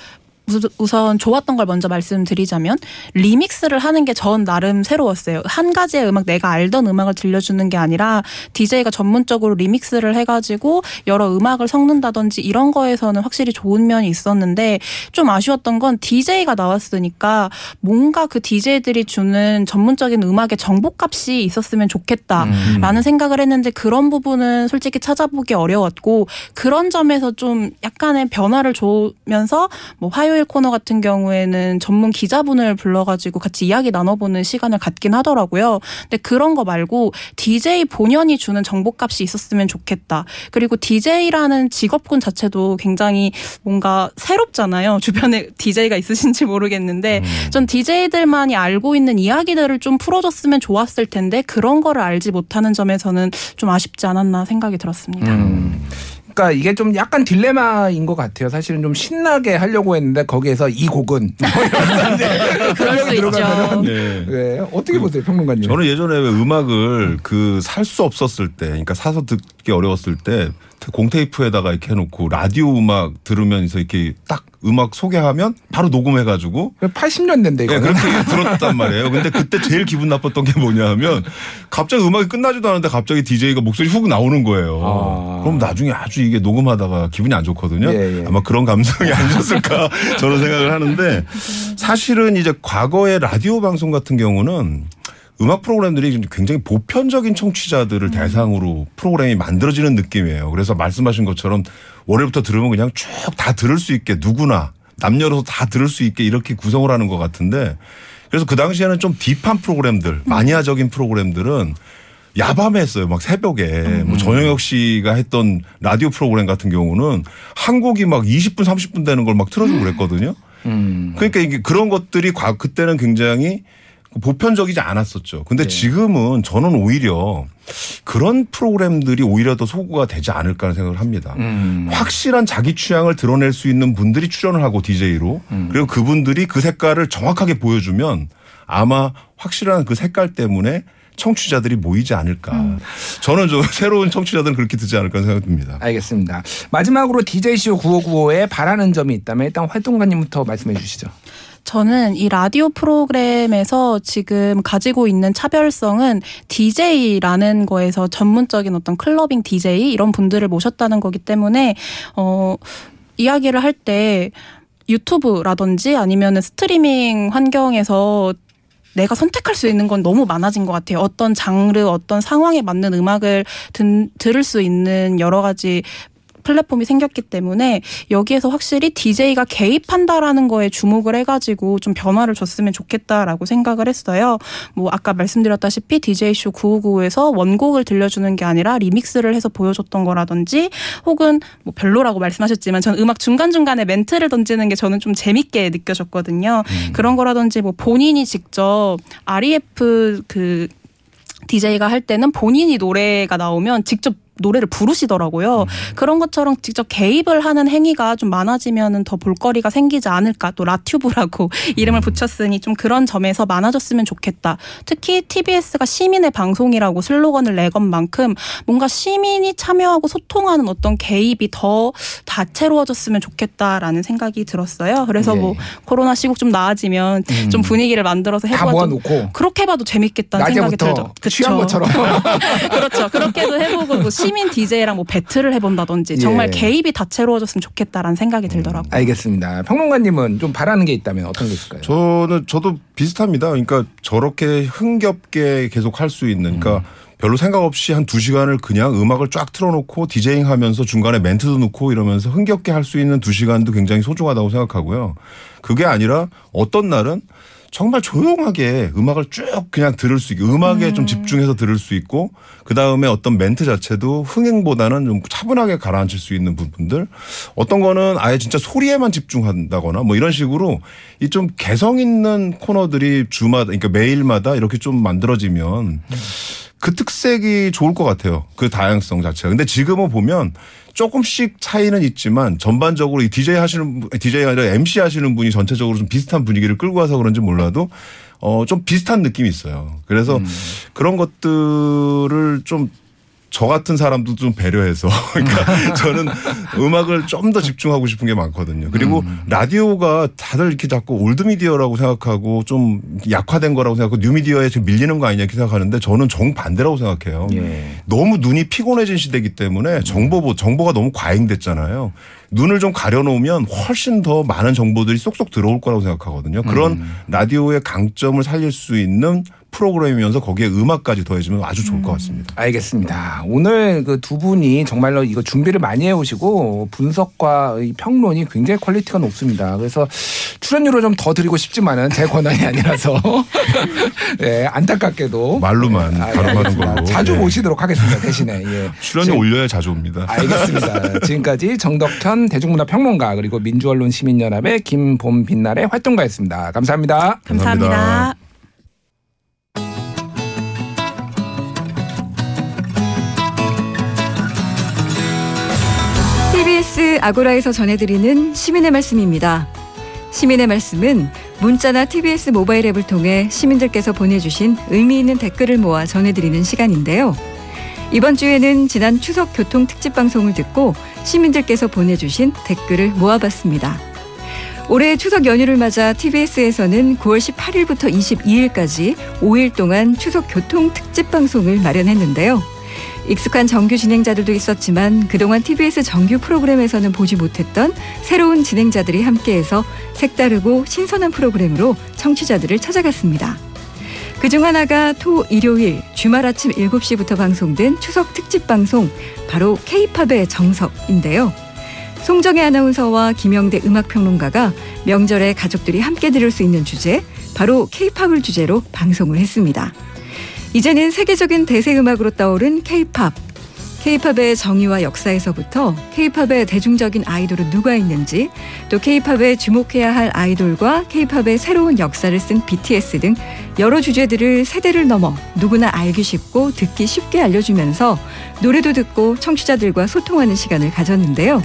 우선- 좋았던 걸 먼저 말씀드리자면 리믹스를 하는 게 전 나름 새로웠어요. 한 가지의 음악 내가 알던 음악을 들려주는 게 아니라 DJ가 전문적으로 리믹스를 해가지고 여러 음악을 섞는다든지 이런 거에서는 확실히 좋은 면이 있었는데 좀 아쉬웠던 건 DJ가 나왔으니까 뭔가 그 DJ들이 주는 전문적인 음악의 정보값이 있었으면 좋겠다라는 생각을 했는데 그런 부분은 솔직히 찾아보기 어려웠고 그런 점에서 좀 약간의 변화를 주면서 뭐 화요일 코너 같은 경우에는 전문 기자분을 불러가지고 같이 이야기 나눠보는 시간을 갖긴 하더라고요. 근데 그런 거 말고 DJ 본연이 주는 정보값이 있었으면 좋겠다. 그리고 DJ라는 직업군 자체도 굉장히 뭔가 새롭잖아요. 주변에 DJ가 있으신지 모르겠는데 전 DJ들만이 알고 있는 이야기들을 좀 풀어줬으면 좋았을 텐데 그런 거를 알지 못하는 점에서는 좀 아쉽지 않았나 생각이 들었습니다. 음. 그러니까 이게 좀 약간 딜레마인 것 같아요. 사실은 좀 신나게 하려고 했는데 거기에서 이 곡은 뭐 그럴 수 있죠. 네. 네. 어떻게 보세요, 평론가님? 저는 예전에 왜 음악을 그 살 수 없었을 때, 그러니까 사서 듣기 어려웠을 때 공테이프에다가 이렇게 해놓고 라디오 음악 들으면서 이렇게 딱 음악 소개하면 바로 녹음해가지고 80년대인데 이거 예, 그렇게 들었단 말이에요. 근데 그때 제일 기분 나빴던 게 뭐냐면 갑자기 음악이 끝나지도 않았는데 갑자기 DJ가 목소리 훅 나오는 거예요. 아. 그럼 나중에 아주 이게 녹음하다가 기분이 안 좋거든요. 예, 예. 아마 그런 감성이 아니었을까 저는 생각을 하는데 사실은 이제 과거의 라디오 방송 같은 경우는 음악 프로그램들이 굉장히 보편적인 청취자들을 대상으로 프로그램이 만들어지는 느낌이에요. 그래서 말씀하신 것처럼 월요일부터 들으면 그냥 쭉 다 들을 수 있게 누구나 남녀로서 다 들을 수 있게 이렇게 구성을 하는 것 같은데 그래서 그 당시에는 좀 딥한 프로그램들, 마니아적인 프로그램들은 야밤에 했어요. 막 새벽에. 뭐 전영혁 씨가 했던 라디오 프로그램 같은 경우는 한 곡이 막 20분, 30분 되는 걸 막 틀어주고 그랬거든요. 음. 그러니까 이게 그런 것들이 과 그때는 굉장히 보편적이지 않았었죠. 근데 네. 지금은 저는 오히려 그런 프로그램들이 오히려 더 소구가 되지 않을까 하는 생각을 합니다. 음. 확실한 자기 취향을 드러낼 수 있는 분들이 출연을 하고 DJ로 음. 그리고 그분들이 그 색깔을 정확하게 보여주면 아마 확실한 그 색깔 때문에 청취자들이 모이지 않을까. 음. 저는 좀 새로운 청취자들은 그렇게 듣지 않을까 생각됩니다. 알겠습니다. 마지막으로 DJ쇼 9595에 바라는 점이 있다면 일단 활동가님부터 말씀해 주시죠. 저는 이 라디오 프로그램에서 지금 가지고 있는 차별성은 DJ라는 거에서 전문적인 어떤 클러빙 DJ 이런 분들을 모셨다는 거기 때문에 어 이야기를 할 때 유튜브라든지 아니면은 스트리밍 환경에서 내가 선택할 수 있는 건 너무 많아진 것 같아요. 어떤 장르, 어떤 상황에 맞는 음악을 든, 들을 수 있는 여러 가지 플랫폼이 생겼기 때문에 여기에서 확실히 DJ가 개입한다라는 거에 주목을 해가지고 좀 변화를 줬으면 좋겠다라고 생각을 했어요. 뭐 아까 말씀드렸다시피 DJ쇼 959에서 원곡을 들려주는 게 아니라 리믹스를 해서 보여줬던 거라든지 혹은 뭐 별로라고 말씀하셨지만 저는 음악 중간중간에 멘트를 던지는 게 저는 좀 재밌게 느껴졌거든요. 그런 거라든지 뭐 본인이 직접 REF 그 DJ가 할 때는 본인이 노래가 나오면 직접 노래를 부르시더라고요. 그런 것처럼 직접 개입을 하는 행위가 좀 많아지면은 더 볼거리가 생기지 않을까. 또 라튜브라고 이름을 붙였으니 좀 그런 점에서 많아졌으면 좋겠다. 특히 TBS가 시민의 방송이라고 슬로건을 내건 만큼 뭔가 시민이 참여하고 소통하는 어떤 개입이 더 다채로워졌으면 좋겠다라는 생각이 들었어요. 그래서 예. 뭐 코로나 시국 좀 나아지면 음. 좀 분위기를 만들어서 다 해봐도 모아놓고 그렇게 봐도 재밌겠다는 생각이 들죠. 취한 것처럼. 그렇죠. 그렇게도 해보고 뭐 시민 DJ랑 뭐 배틀을 해본다든지 정말 예. 개입이 다채로워졌으면 좋겠다라는 생각이 들더라고요. 알겠습니다. 평론가님은 좀 바라는 게 있다면 어떤 게 있을까요? 저는 저도 비슷합니다. 그러니까 저렇게 흥겹게 계속 할 수 있는 그러니까 별로 생각 없이 한 두 시간을 그냥 음악을 쫙 틀어놓고 디제잉 하면서 중간에 멘트도 넣고 이러면서 흥겹게 할 수 있는 두 시간도 굉장히 소중하다고 생각하고요. 그게 아니라 어떤 날은 정말 조용하게 음악을 쭉 그냥 들을 수 있게 음악에 좀 집중해서 들을 수 있고 그 다음에 어떤 멘트 자체도 흥행보다는 좀 차분하게 가라앉힐 수 있는 부분들. 어떤 거는 아예 진짜 소리에만 집중한다거나 뭐 이런 식으로 이 좀 개성 있는 코너들이 주마다 그러니까 매일마다 이렇게 좀 만들어지면 그 특색이 좋을 것 같아요. 그 다양성 자체가. 근데 지금은 보면 조금씩 차이는 있지만 전반적으로 이 DJ 하시는 분- DJ가 아니라 MC 하시는 분이 전체적으로 좀 비슷한 분위기를 끌고 와서 그런지 몰라도 어 좀 비슷한 느낌이 있어요. 그래서 그런 것들을 좀 저 같은 사람도 좀 배려해서 그러니까 저는 음악을 좀 더 집중하고 싶은 게 많거든요. 그리고 라디오가 다들 이렇게 자꾸 old media라고 생각하고 좀 약화된 거라고 생각하고 new media에 지금 밀리는 거 아니냐 이렇게 생각하는데 저는 정반대라고 생각해요. 예. 너무 눈이 피곤해진 시대이기 때문에 정보 정보가 너무 과잉됐잖아요. 눈을 좀 가려놓으면 훨씬 더 많은 정보들이 쏙쏙 들어올 거라고 생각하거든요. 그런 라디오의 강점을 살릴 수 있는 프로그램이면서 거기에 음악까지 더해지면 아주 좋을 것 같습니다. 알겠습니다. 오늘 그 두 분이 정말로 이거 준비를 많이 해오시고 분석과 이 평론이 굉장히 quality가 높습니다. 그래서 출연료를 좀 더 드리고 싶지만은 제 권한이 아니라서 예, 안타깝게도 말로만 아, 발음하는 알겠습니다. 걸로. 자주 예. 모시도록 하겠습니다. 대신에 예. 출연료 지금- 올려야 자주 옵니다. 알겠습니다. 지금까지 정덕현 대중문화 평론가 그리고 민주언론 시민연합의 김봄빛나래 활동가였습니다. 감사합니다. 감사합니다. 감사합니다. TBS 아고라에서 전해드리는 시민의 말씀입니다. 시민의 말씀은 문자나 TBS 모바일 앱을 통해 시민들께서 보내주신 의미 있는 댓글을 모아 전해드리는 시간인데요. 이번 주에는 지난 추석 교통 특집 방송을 듣고 시민들께서 보내주신 댓글을 모아봤습니다. 올해 추석 연휴를 맞아 TBS에서는 9월 18일부터 22일까지 5일 동안 추석 교통 특집 방송을 마련했는데요. 익숙한 정규 진행자들도 있었지만 그동안 TBS 정규 프로그램에서는 보지 못했던 새로운 진행자들이 함께해서 색다르고 신선한 프로그램으로 청취자들을 찾아갔습니다. 그 중 하나가 토, 일요일, 주말 아침 7시부터 방송된 추석 특집 방송 바로 K-팝의 정석인데요. 송정혜 아나운서와 김영대 음악평론가가 명절에 가족들이 함께 들을 수 있는 주제 바로 K-팝을 주제로 방송을 했습니다. 이제는 세계적인 대세 음악으로 떠오른 K-팝. K-팝의 정의와 역사에서부터 K-팝의 대중적인 아이돌은 누가 있는지, 또 K-팝에 주목해야 할 아이돌과 K-팝의 새로운 역사를 쓴 BTS 등 여러 주제들을 세대를 넘어 누구나 알기 쉽고 듣기 쉽게 알려주면서 노래도 듣고 청취자들과 소통하는 시간을 가졌는데요.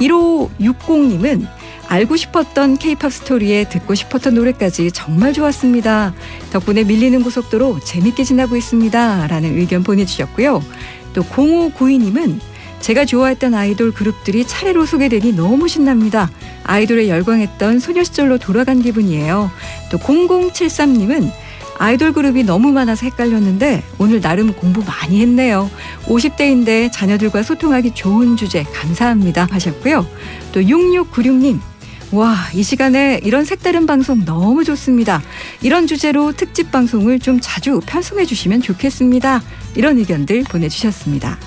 1560님은 알고 싶었던 케이팝 스토리에 듣고 싶었던 노래까지 정말 좋았습니다. 덕분에 밀리는 고속도로 재밌게 지나고 있습니다. 라는 의견 보내주셨고요. 또 0592님은 제가 좋아했던 아이돌 그룹들이 차례로 소개되니 너무 신납니다. 아이돌에 열광했던 소녀 시절로 돌아간 기분이에요. 또 0073님은 아이돌 그룹이 너무 많아서 헷갈렸는데 오늘 나름 공부 많이 했네요. 50대인데 자녀들과 소통하기 좋은 주제 감사합니다 하셨고요. 또 6696님 와, 이 시간에 이런 색다른 방송 너무 좋습니다. 이런 주제로 특집 방송을 좀 자주 편성해 주시면 좋겠습니다. 이런 의견들 보내주셨습니다.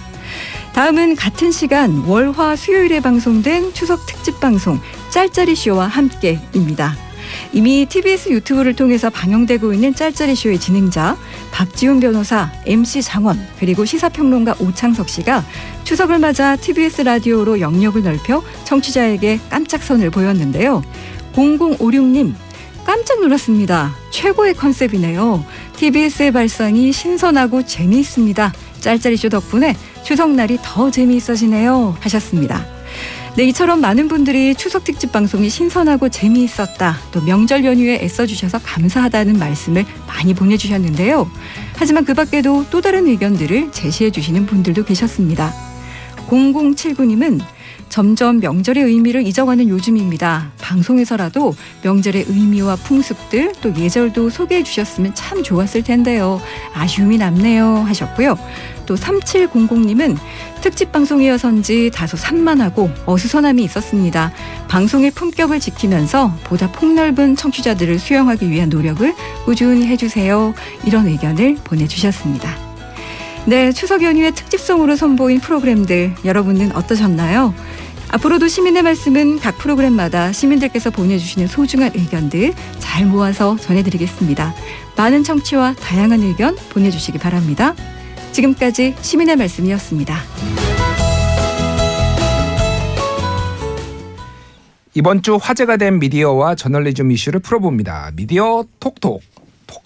다음은 같은 시간 월화 수요일에 방송된 추석 특집 방송 짤짤이 쇼와 함께입니다. 이미 TBS 유튜브를 통해서 방영되고 있는 짤짤이 쇼의 진행자 박지훈 변호사, MC 장원 그리고 시사평론가 오창석 씨가 추석을 맞아 TBS 라디오로 영역을 넓혀 청취자에게 깜짝 선을 보였는데요. 0056님 깜짝 놀랐습니다. 최고의 컨셉이네요. TBS의 발상이 신선하고 재미있습니다. 짤짤이쇼 덕분에 추석날이 더 재미있어지네요. 하셨습니다. 네, 이처럼 많은 분들이 추석 특집 방송이 신선하고 재미있었다. 또 명절 연휴에 애써 주셔서 감사하다는 말씀을 많이 보내 주셨는데요. 하지만 그 밖에도 또 다른 의견들을 제시해 주시는 분들도 계셨습니다. 0079님은 점점 명절의 의미를 잊어가는 요즘입니다. 방송에서라도 명절의 의미와 풍습들 또 예절도 소개해 주셨으면 참 좋았을 텐데요. 아쉬움이 남네요 하셨고요. 또 3700님은 특집 방송이어서인지 다소 산만하고 어수선함이 있었습니다. 방송의 품격을 지키면서 보다 폭넓은 청취자들을 수용하기 위한 노력을 꾸준히 해주세요. 이런 의견을 보내주셨습니다. 네, 추석 연휴의 특집성으로 선보인 프로그램들 여러분은 어떠셨나요? 앞으로도 시민의 말씀은 각 프로그램마다 시민들께서 보내주시는 소중한 의견들 잘 모아서 전해드리겠습니다. 많은 청취와 다양한 의견 보내주시기 바랍니다. 지금까지 시민의 말씀이었습니다. 이번 주 화제가 된 미디어와 저널리즘 이슈를 풀어봅니다. 미디어 톡톡.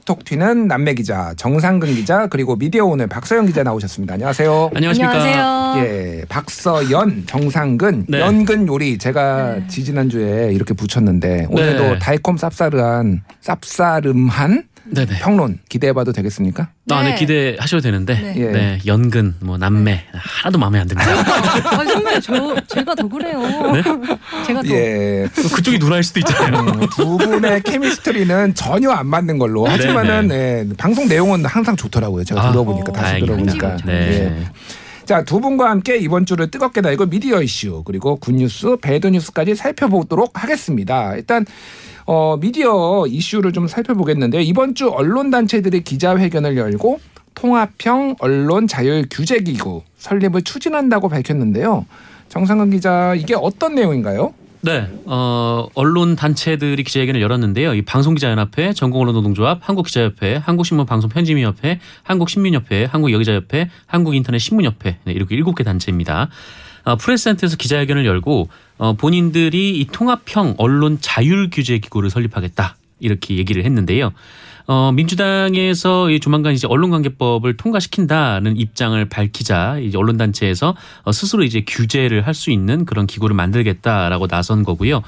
톡톡 튀는 남매 기자 정상근 기자 그리고 미디어 오늘 박서연 기자 나오셨습니다. 안녕하세요. 안녕하십니까. 예, 박서연, 정상근, 네. 연근 요리 제가 지지난 주에 이렇게 붙였는데 오늘도 네. 달콤 쌉싸르한 쌉싸름한 네네. 평론 기대해봐도 되겠습니까? 아, 네, 기대하셔도 되는데, 예. 네. 연근, 뭐, 남매, 하나도 마음에 안 듭니다. 아, 선배, 저, 제가 더 그래요. 네? 제가 더. 예. 그쪽이 누나일 수도 있잖아요. 음, 두 분의 케미스트리는 전혀 안 맞는 걸로 하지만 은 예, 방송 내용은 항상 좋더라고요. 제가 아, 들어보니까 다시 다행입니다. 들어보니까. 네. 예. 자, 두 분과 함께 이번 주를 뜨겁게 달고 미디어 이슈 그리고 굿뉴스, 배드뉴스까지 살펴보도록 하겠습니다. 일단 어, 미디어 이슈를 좀 살펴보겠는데요. 이번 주 언론 단체들이 기자회견을 열고 통합형 언론 자율 규제 기구 설립을 추진한다고 밝혔는데요. 정상근 기자, 이게 어떤 내용인가요? 네, 어, 언론 단체들이 기자회견을 열었는데요. 이 방송기자연합회, 전국언론노동조합, 한국기자협회, 한국신문방송편집위협회, 한국신민협회, 한국여기자협회, 한국인터넷신문협회 네, 이렇게 일곱 개 단체입니다. 어, 프레스센터에서 기자회견을 열고 어, 본인들이 이 통합형 언론 자율 규제 기구를 설립하겠다 이렇게 얘기를 했는데요. 어, 민주당에서 이 조만간 이제 언론관계법을 통과시킨다는 입장을 밝히자 이제 언론단체에서 어, 스스로 이제 규제를 할 수 있는 그런 기구를 만들겠다라고 나선 거고요.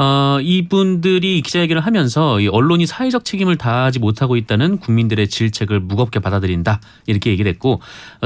어, 이분들이 기자회견을 하면서 이 언론이 사회적 책임을 다하지 못하고 있다는 국민들의 질책을 무겁게 받아들인다 이렇게 얘기를 했고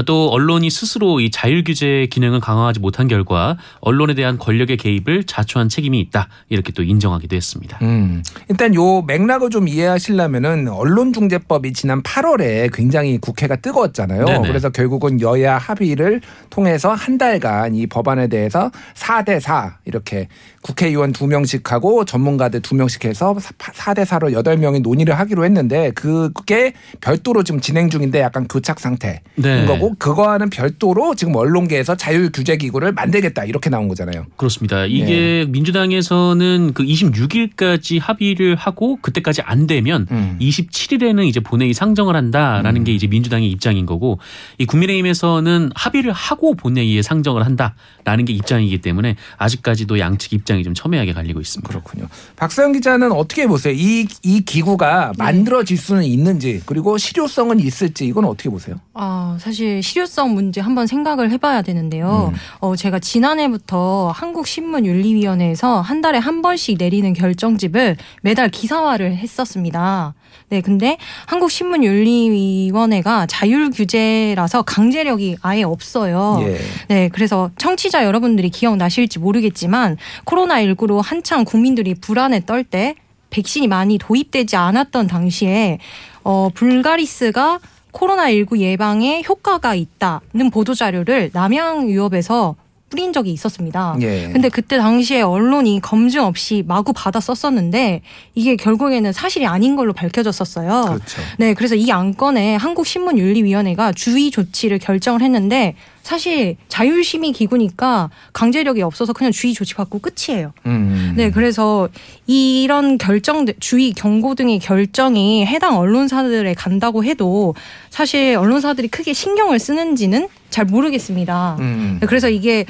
또 언론이 스스로 이 자율 규제 기능을 강화하지 못한 결과 언론에 대한 권력의 개입을 자초한 책임이 있다 이렇게 또 인정하기도 했습니다. 음, 일단 요 맥락을 좀 이해하시려면은 언론중재법이 지난 8월에 굉장히 국회가 뜨거웠잖아요. 네네. 그래서 결국은 여야 합의를 통해서 한 달간 이 법안에 대해서 4대 4 이렇게 국회의원 2명씩 하고 전문가들 2명씩 해서 4대 4로 8명이 논의를 하기로 했는데 그게 별도로 지금 진행 중인데 약간 교착 상태인 네. 거고 그거와는 별도로 지금 언론계에서 자율 규제 기구를 만들겠다 이렇게 나온 거잖아요. 그렇습니다. 이게 민주당에서는 그 26일까지 합의를 하고 그때까지 안 되면 27일에는 이제 본회의 상정을 한다라는 게 이제 민주당의 입장인 거고 이 국민의힘에서는 합의를 하고 본회의에 상정을 한다라는 게 입장이기 때문에 아직까지도 양측 입장 이 좀 첨예하게 갈리고 있습니다. 그렇군요. 박사영 기자는 어떻게 보세요? 이, 이 기구가 만들어질 수는 있는지 그리고 실효성은 있을지 이건 어떻게 보세요? 아, 사실 실효성 문제 한번 생각을 해봐야 되는데요. 어, 제가 지난해부터 한국신문윤리위원회에서 한 달에 한 번씩 내리는 결정집을 매달 기사화를 했었습니다. 네, 근데 한국신문윤리위원회가 자율 규제라서 강제력이 아예 없어요. 예. 네, 그래서 청취자 여러분들이 기억나실지 모르겠지만 코로나19로 한창 국민들이 불안에 떨 때 백신이 많이 도입되지 않았던 당시에 어, 불가리스가 코로나19 예방에 효과가 있다는 보도자료를 남양유업에서 뿌린 적이 있었습니다. 예. 근데 그때 당시에 언론이 검증 없이 마구 받아 썼었는데 이게 결국에는 사실이 아닌 걸로 밝혀졌었어요. 그렇죠. 네, 그래서 이 안건에 한국신문윤리위원회가 주의 조치를 결정을 했는데 사실 자율심의 기구니까 강제력이 없어서 그냥 주의 조치 받고 끝이에요. 음. 네, 그래서 이런 결정, 주의, 경고 등의 결정이 해당 언론사들에 간다고 해도 사실 언론사들이 크게 신경을 쓰는지는 잘 모르겠습니다. 음. 네, 그래서 이게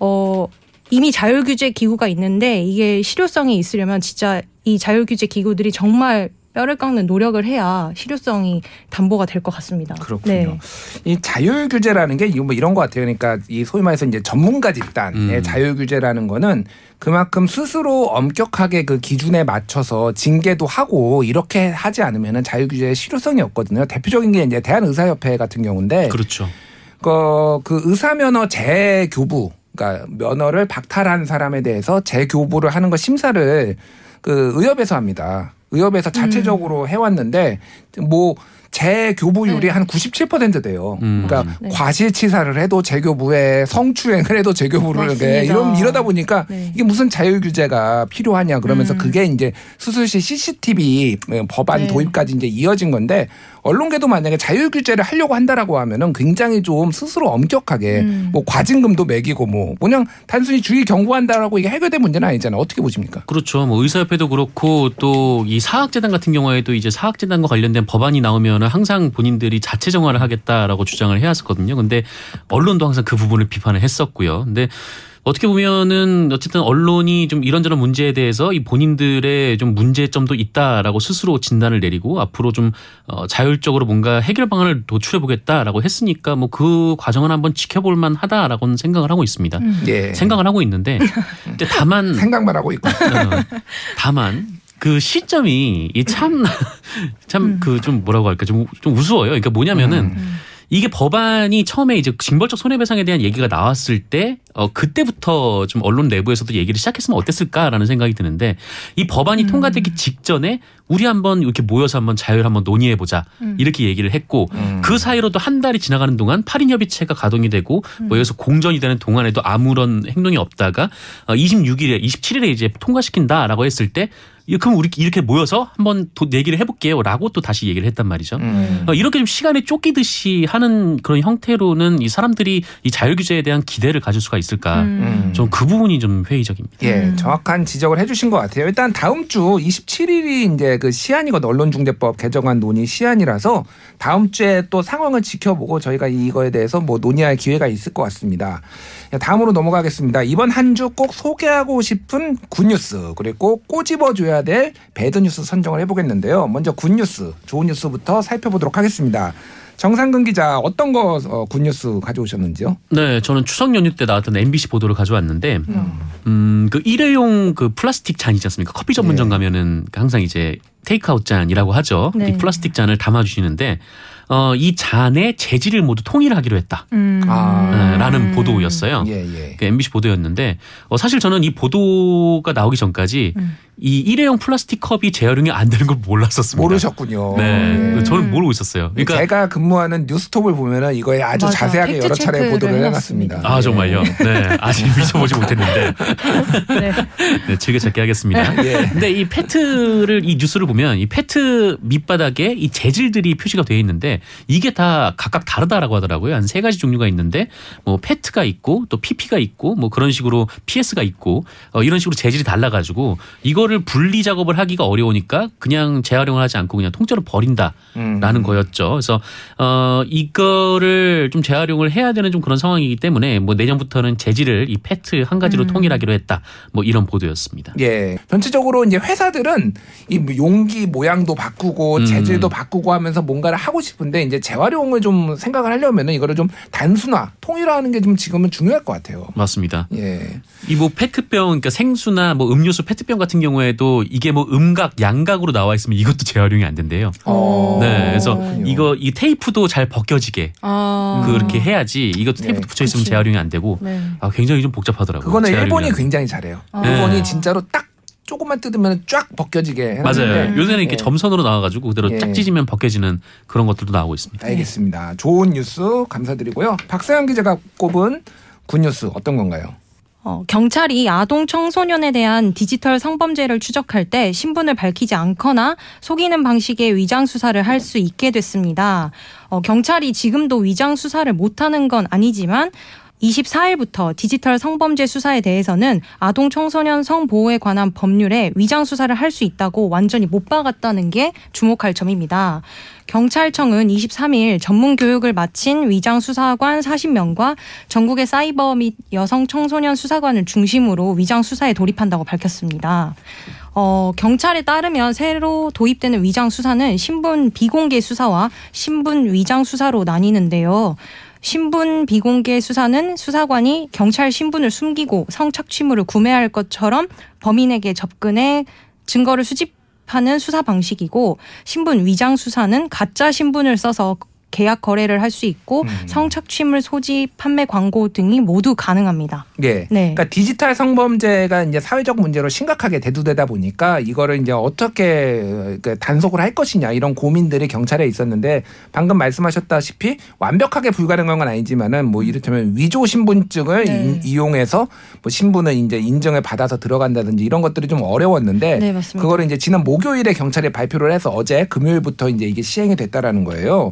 어 이미 자율규제 기구가 있는데 이게 실효성이 있으려면 진짜 이 자율규제 기구들이 정말 뼈를 깎는 노력을 해야 실효성이 담보가 될 것 같습니다. 그렇군요. 네. 이 자율 규제라는 게 뭐 이런 것 같아요. 그러니까 이 소위 말해서 이제 전문가 집단의 음. 자율 규제라는 거는 그만큼 스스로 엄격하게 그 기준에 맞춰서 징계도 하고 이렇게 하지 않으면은 자율 규제의 실효성이 없거든요. 대표적인 게 이제 대한의사협회 같은 경우인데 그렇죠. 그, 그 의사 면허 재교부, 그러니까 면허를 박탈한 사람에 대해서 재교부를 하는 거 심사를 그 의협에서 합니다. 의협에서 자체적으로 해왔는데 뭐 재교부율이 한97% 돼요. 음. 그러니까 네. 과실치사를 해도 재교부에 성추행을 해도 재교부를. 해. 이런 이러다 보니까 네. 이게 무슨 자율 규제가 필요하냐 그러면서 음. 그게 이제 수술실 CCTV 법안 네. 도입까지 이제 이어진 건데 언론계도 만약에 자율 규제를 하려고 한다라고 하면은 굉장히 좀 스스로 엄격하게 음. 뭐 과징금도 매기고 뭐 그냥 단순히 주의 경고한다라고 이게 해결된 문제는 아니잖아요. 어떻게 보십니까? 그렇죠. 뭐 의사협회도 그렇고 또 이 사학재단 같은 경우에도 이제 사학재단과 관련된 법안이 나오면 항상 본인들이 자체 정화를 하겠다라고 주장을 해왔었거든요. 근데 언론도 항상 그 부분을 비판을 했었고요. 근데 어떻게 보면은 어쨌든 언론이 좀 이런저런 문제에 대해서 이 본인들의 좀 문제점도 있다라고 스스로 진단을 내리고 앞으로 좀 어, 자율적으로 뭔가 해결 방안을 도출해 보겠다라고 했으니까 뭐 그 과정은 한번 지켜볼 만하다라고는 생각을 하고 있습니다. 예. 생각을 하고 있는데 근데 다만 생각만 하고 있고. 어, 다만 그 시점이 이참참 그좀 뭐라고 할까 좀, 좀 우스워요. 그러니까 뭐냐면은 이게 법안이 처음에 이제 징벌적 손해배상에 대한 얘기가 나왔을 때, 어, 그때부터 좀 언론 내부에서도 얘기를 시작했으면 어땠을까라는 생각이 드는데, 이 법안이 통과되기 직전에 우리 한번 이렇게 모여서 한번 자율 한번 논의해 보자. 음. 이렇게 얘기를 했고, 그 사이로도 한 달이 지나가는 동안 8인 협의체가 가동이 되고, 뭐 여기서 공전이 되는 동안에도 아무런 행동이 없다가, 어, 26일에, 27일에 이제 통과시킨다라고 했을 때, 이- 그럼 우리 이렇게 모여서 한번 도- 얘기를 해볼게요라고 또 다시 얘기를 했단 말이죠. 음. 어, 이렇게 좀 시간에 쫓기듯이 하는 그런 형태로는 이 사람들이 이 자율 규제에 대한 기대를 가질 수가 있을까? 음. 좀 그 부분이 좀 회의적입니다. 예, 정확한 지적을 해주신 것 같아요. 일단 다음 주 27일이 이제 그 시한이거든 언론중재법 개정안 논의 시한이라서 다음 주에 또 상황을 지켜보고 저희가 이거에 대해서 뭐 논의할 기회가 있을 것 같습니다. 예, 다음으로 넘어가겠습니다. 이번 한 주 꼭 소개하고 싶은 good news 그리고 꼬집어줘야 될 bad news 선정을 해보겠는데요. 먼저 good news, 좋은 뉴스부터 살펴보도록 하겠습니다. 정상근 기자 어떤 거 어, good news 가져오셨는지요? 네, 저는 추석 연휴 때 나왔던 MBC 보도를 가져왔는데, 음, 그 일회용 그 플라스틱 잔 있지 않습니까? 커피 전문점 가면은 항상 이제 테이크아웃 잔이라고 하죠. 네. 이 플라스틱 잔을 담아 주시는데, 어, 이 잔의 재질을 모두 통일하기로 했다. 음. 아. 네, 라는 보도였어요. 예, 예. 그 MBC 보도였는데 어, 사실 저는 이 보도가 나오기 전까지 음. 이 일회용 플라스틱 컵이 재활용이 안 되는 걸 몰랐었습니다. 모르셨군요. 네, 저는 모르고 있었어요. 그러니까 제가 근무하는 뉴스톱을 보면은 이거에 아주 맞아. 자세하게 여러 차례 보도를 해놨습니다. 아 정말요? 네 아직 미처 보지 못했는데 네 즐겨찾기 하겠습니다. 예. 근데 이 페트를 이 뉴스를 보면 이 페트 밑바닥에 이 재질들이 표시가 되어 있는데 이게 다 각각 다르다라고 하더라고요. 한 세 가지 종류가 있는데 뭐 페트가 있고 또 PP가 있고 뭐 그런 식으로 PS가 있고 어, 이런 식으로 재질이 달라가지고 이거를 분리 작업을 하기가 어려우니까 그냥 재활용을 하지 않고 그냥 통째로 버린다라는 음. 거였죠. 그래서 어 이거를 좀 재활용을 해야 되는 좀 그런 상황이기 때문에 뭐 내년부터는 재질을 이 페트 한 가지로 통일하기로 했다. 뭐 이런 보도였습니다. 예. 전체적으로 이제 회사들은 이 용기 모양도 바꾸고 음. 재질도 바꾸고 하면서 뭔가를 하고 싶은 데 이제 재활용을 좀 생각을 하려면은 이거를 좀 단순화, 통일화하는 게 좀 지금은 중요할 것 같아요. 맞습니다. 예. 이 뭐 페트병, 그러니까 생수나 뭐 음료수 페트병 같은 경우에도 이게 뭐 음각, 양각으로 나와 있으면 이것도 재활용이 안 된대요. 어. 네, 그래서 그렇군요. 이거 이 테이프도 잘 벗겨지게 아. 그렇게 해야지 이것도 테이프 네, 붙여 있으면 그치. 재활용이 안 되고 네. 아 굉장히 좀 복잡하더라고요. 그거는 재활용이 일본이. 굉장히 잘해요. 아. 일본이 진짜로 딱 조금만 뜯으면 쫙 벗겨지게 맞아요. 해놨는데 요새는 이렇게 예. 점선으로 나와가지고 그대로 예. 짝 찢으면 벗겨지는 그런 것들도 나오고 있습니다. 알겠습니다. 좋은 뉴스 감사드리고요. 박세영 기자가 꼽은 굿뉴스 어떤 건가요? 어, 경찰이 아동 청소년에 대한 디지털 성범죄를 추적할 때 신분을 밝히지 않거나 속이는 방식의 위장 수사를 할 수 있게 됐습니다. 어, 경찰이 지금도 위장 수사를 못하는 건 아니지만 24일부터 디지털 성범죄 수사에 대해서는 아동 청소년 성보호에 관한 법률에 위장 수사를 할 수 있다고 완전히 못 박았다는 게 주목할 점입니다. 경찰청은 23일 전문 교육을 마친 위장 수사관 40명과 전국의 사이버 및 여성 청소년 수사관을 중심으로 위장 수사에 돌입한다고 밝혔습니다. 어, 경찰에 따르면 새로 도입되는 위장 수사는 신분 비공개 수사와 신분 위장 수사로 나뉘는데요. 신분 비공개 수사는 수사관이 경찰 신분을 숨기고 성착취물을 구매할 것처럼 범인에게 접근해 증거를 수집 하는 수사 방식이고 신분 위장 수사는 가짜 신분을 써서 계약 거래를 할 수 있고 성착취물 소지, 판매 광고 등이 모두 가능합니다. 예. 네. 그러니까 디지털 성범죄가 이제 사회적 문제로 심각하게 대두되다 보니까 이거를 이제 어떻게 그 단속을 할 것이냐 이런 고민들이 경찰에 있었는데 방금 말씀하셨다시피 완벽하게 불가능한 건 아니지만은 뭐 이를테면 위조 신분증을 네. 이- 이용해서 뭐 신분을 이제 인정을 받아서 들어간다든지 이런 것들이 좀 어려웠는데 네, 맞습니다. 그거를 이제 지난 목요일에 경찰이 발표를 해서 어제 금요일부터 이제 이게 시행이 됐다라는 거예요.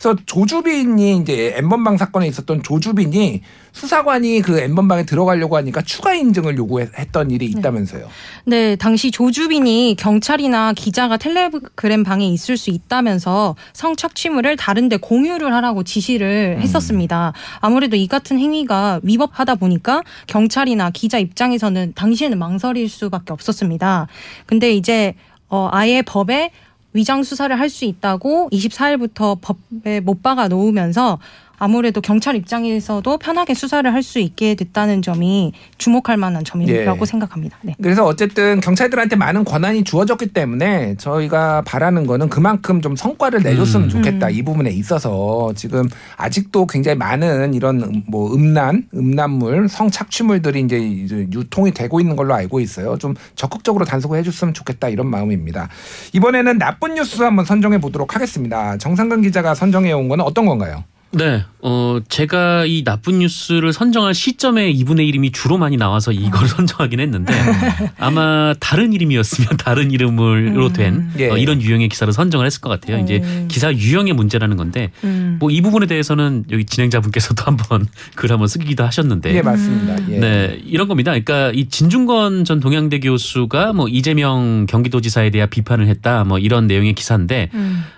그래서 조주빈이 이제 엠번방 사건에 있었던 조주빈이 수사관이 그 엠번방에 들어가려고 하니까 추가 인증을 요구했던 일이 있다면서요. 네, 당시 조주빈이 경찰이나 기자가 텔레그램 방에 있을 수 있다면서 성착취물을 다른데 공유를 하라고 지시를 했었습니다. 아무래도 이 같은 행위가 위법하다 보니까 경찰이나 기자 입장에서는 당시에는 망설일 수밖에 없었습니다. 근데 이제 어 아예 법에 위장 수사를 할 수 있다고 24일부터 법에 못 박아 놓으면서 아무래도 경찰 입장에서도 편하게 수사를 할 수 있게 됐다는 점이 주목할 만한 점이라고 예. 생각합니다. 네. 그래서 어쨌든 경찰들한테 많은 권한이 주어졌기 때문에 저희가 바라는 거는 그만큼 좀 성과를 내줬으면 음. 좋겠다 이 부분에 있어서 지금 아직도 굉장히 많은 이런 음- 뭐 음란, 음란물, 성착취물들이 이제 유통이 되고 있는 걸로 알고 있어요. 좀 적극적으로 단속을 해줬으면 좋겠다 이런 마음입니다. 이번에는 나쁜 뉴스 한번 선정해 보도록 하겠습니다. 정상근 기자가 선정해 온 거는 어떤 건가요? 네, 어, 제가 이 나쁜 뉴스를 선정할 시점에 이분의 이름이 주로 많이 나와서 이걸 선정하긴 했는데 아마 다른 이름이었으면 다른 이름으로 된 예. 어, 이런 유형의 기사를 선정을 했을 것 같아요. 이제 기사 유형의 문제라는 건데 뭐이 부분에 대해서는 여기 진행자분께서도 한번 글 한번 쓰기도 하셨는데 예, 맞습니다. 예. 네, 이런 겁니다. 그러니까 이 진중권 전 동양대 교수가 뭐 이재명 경기도지사에 대한 비판을 했다, 뭐 이런 내용의 기사인데,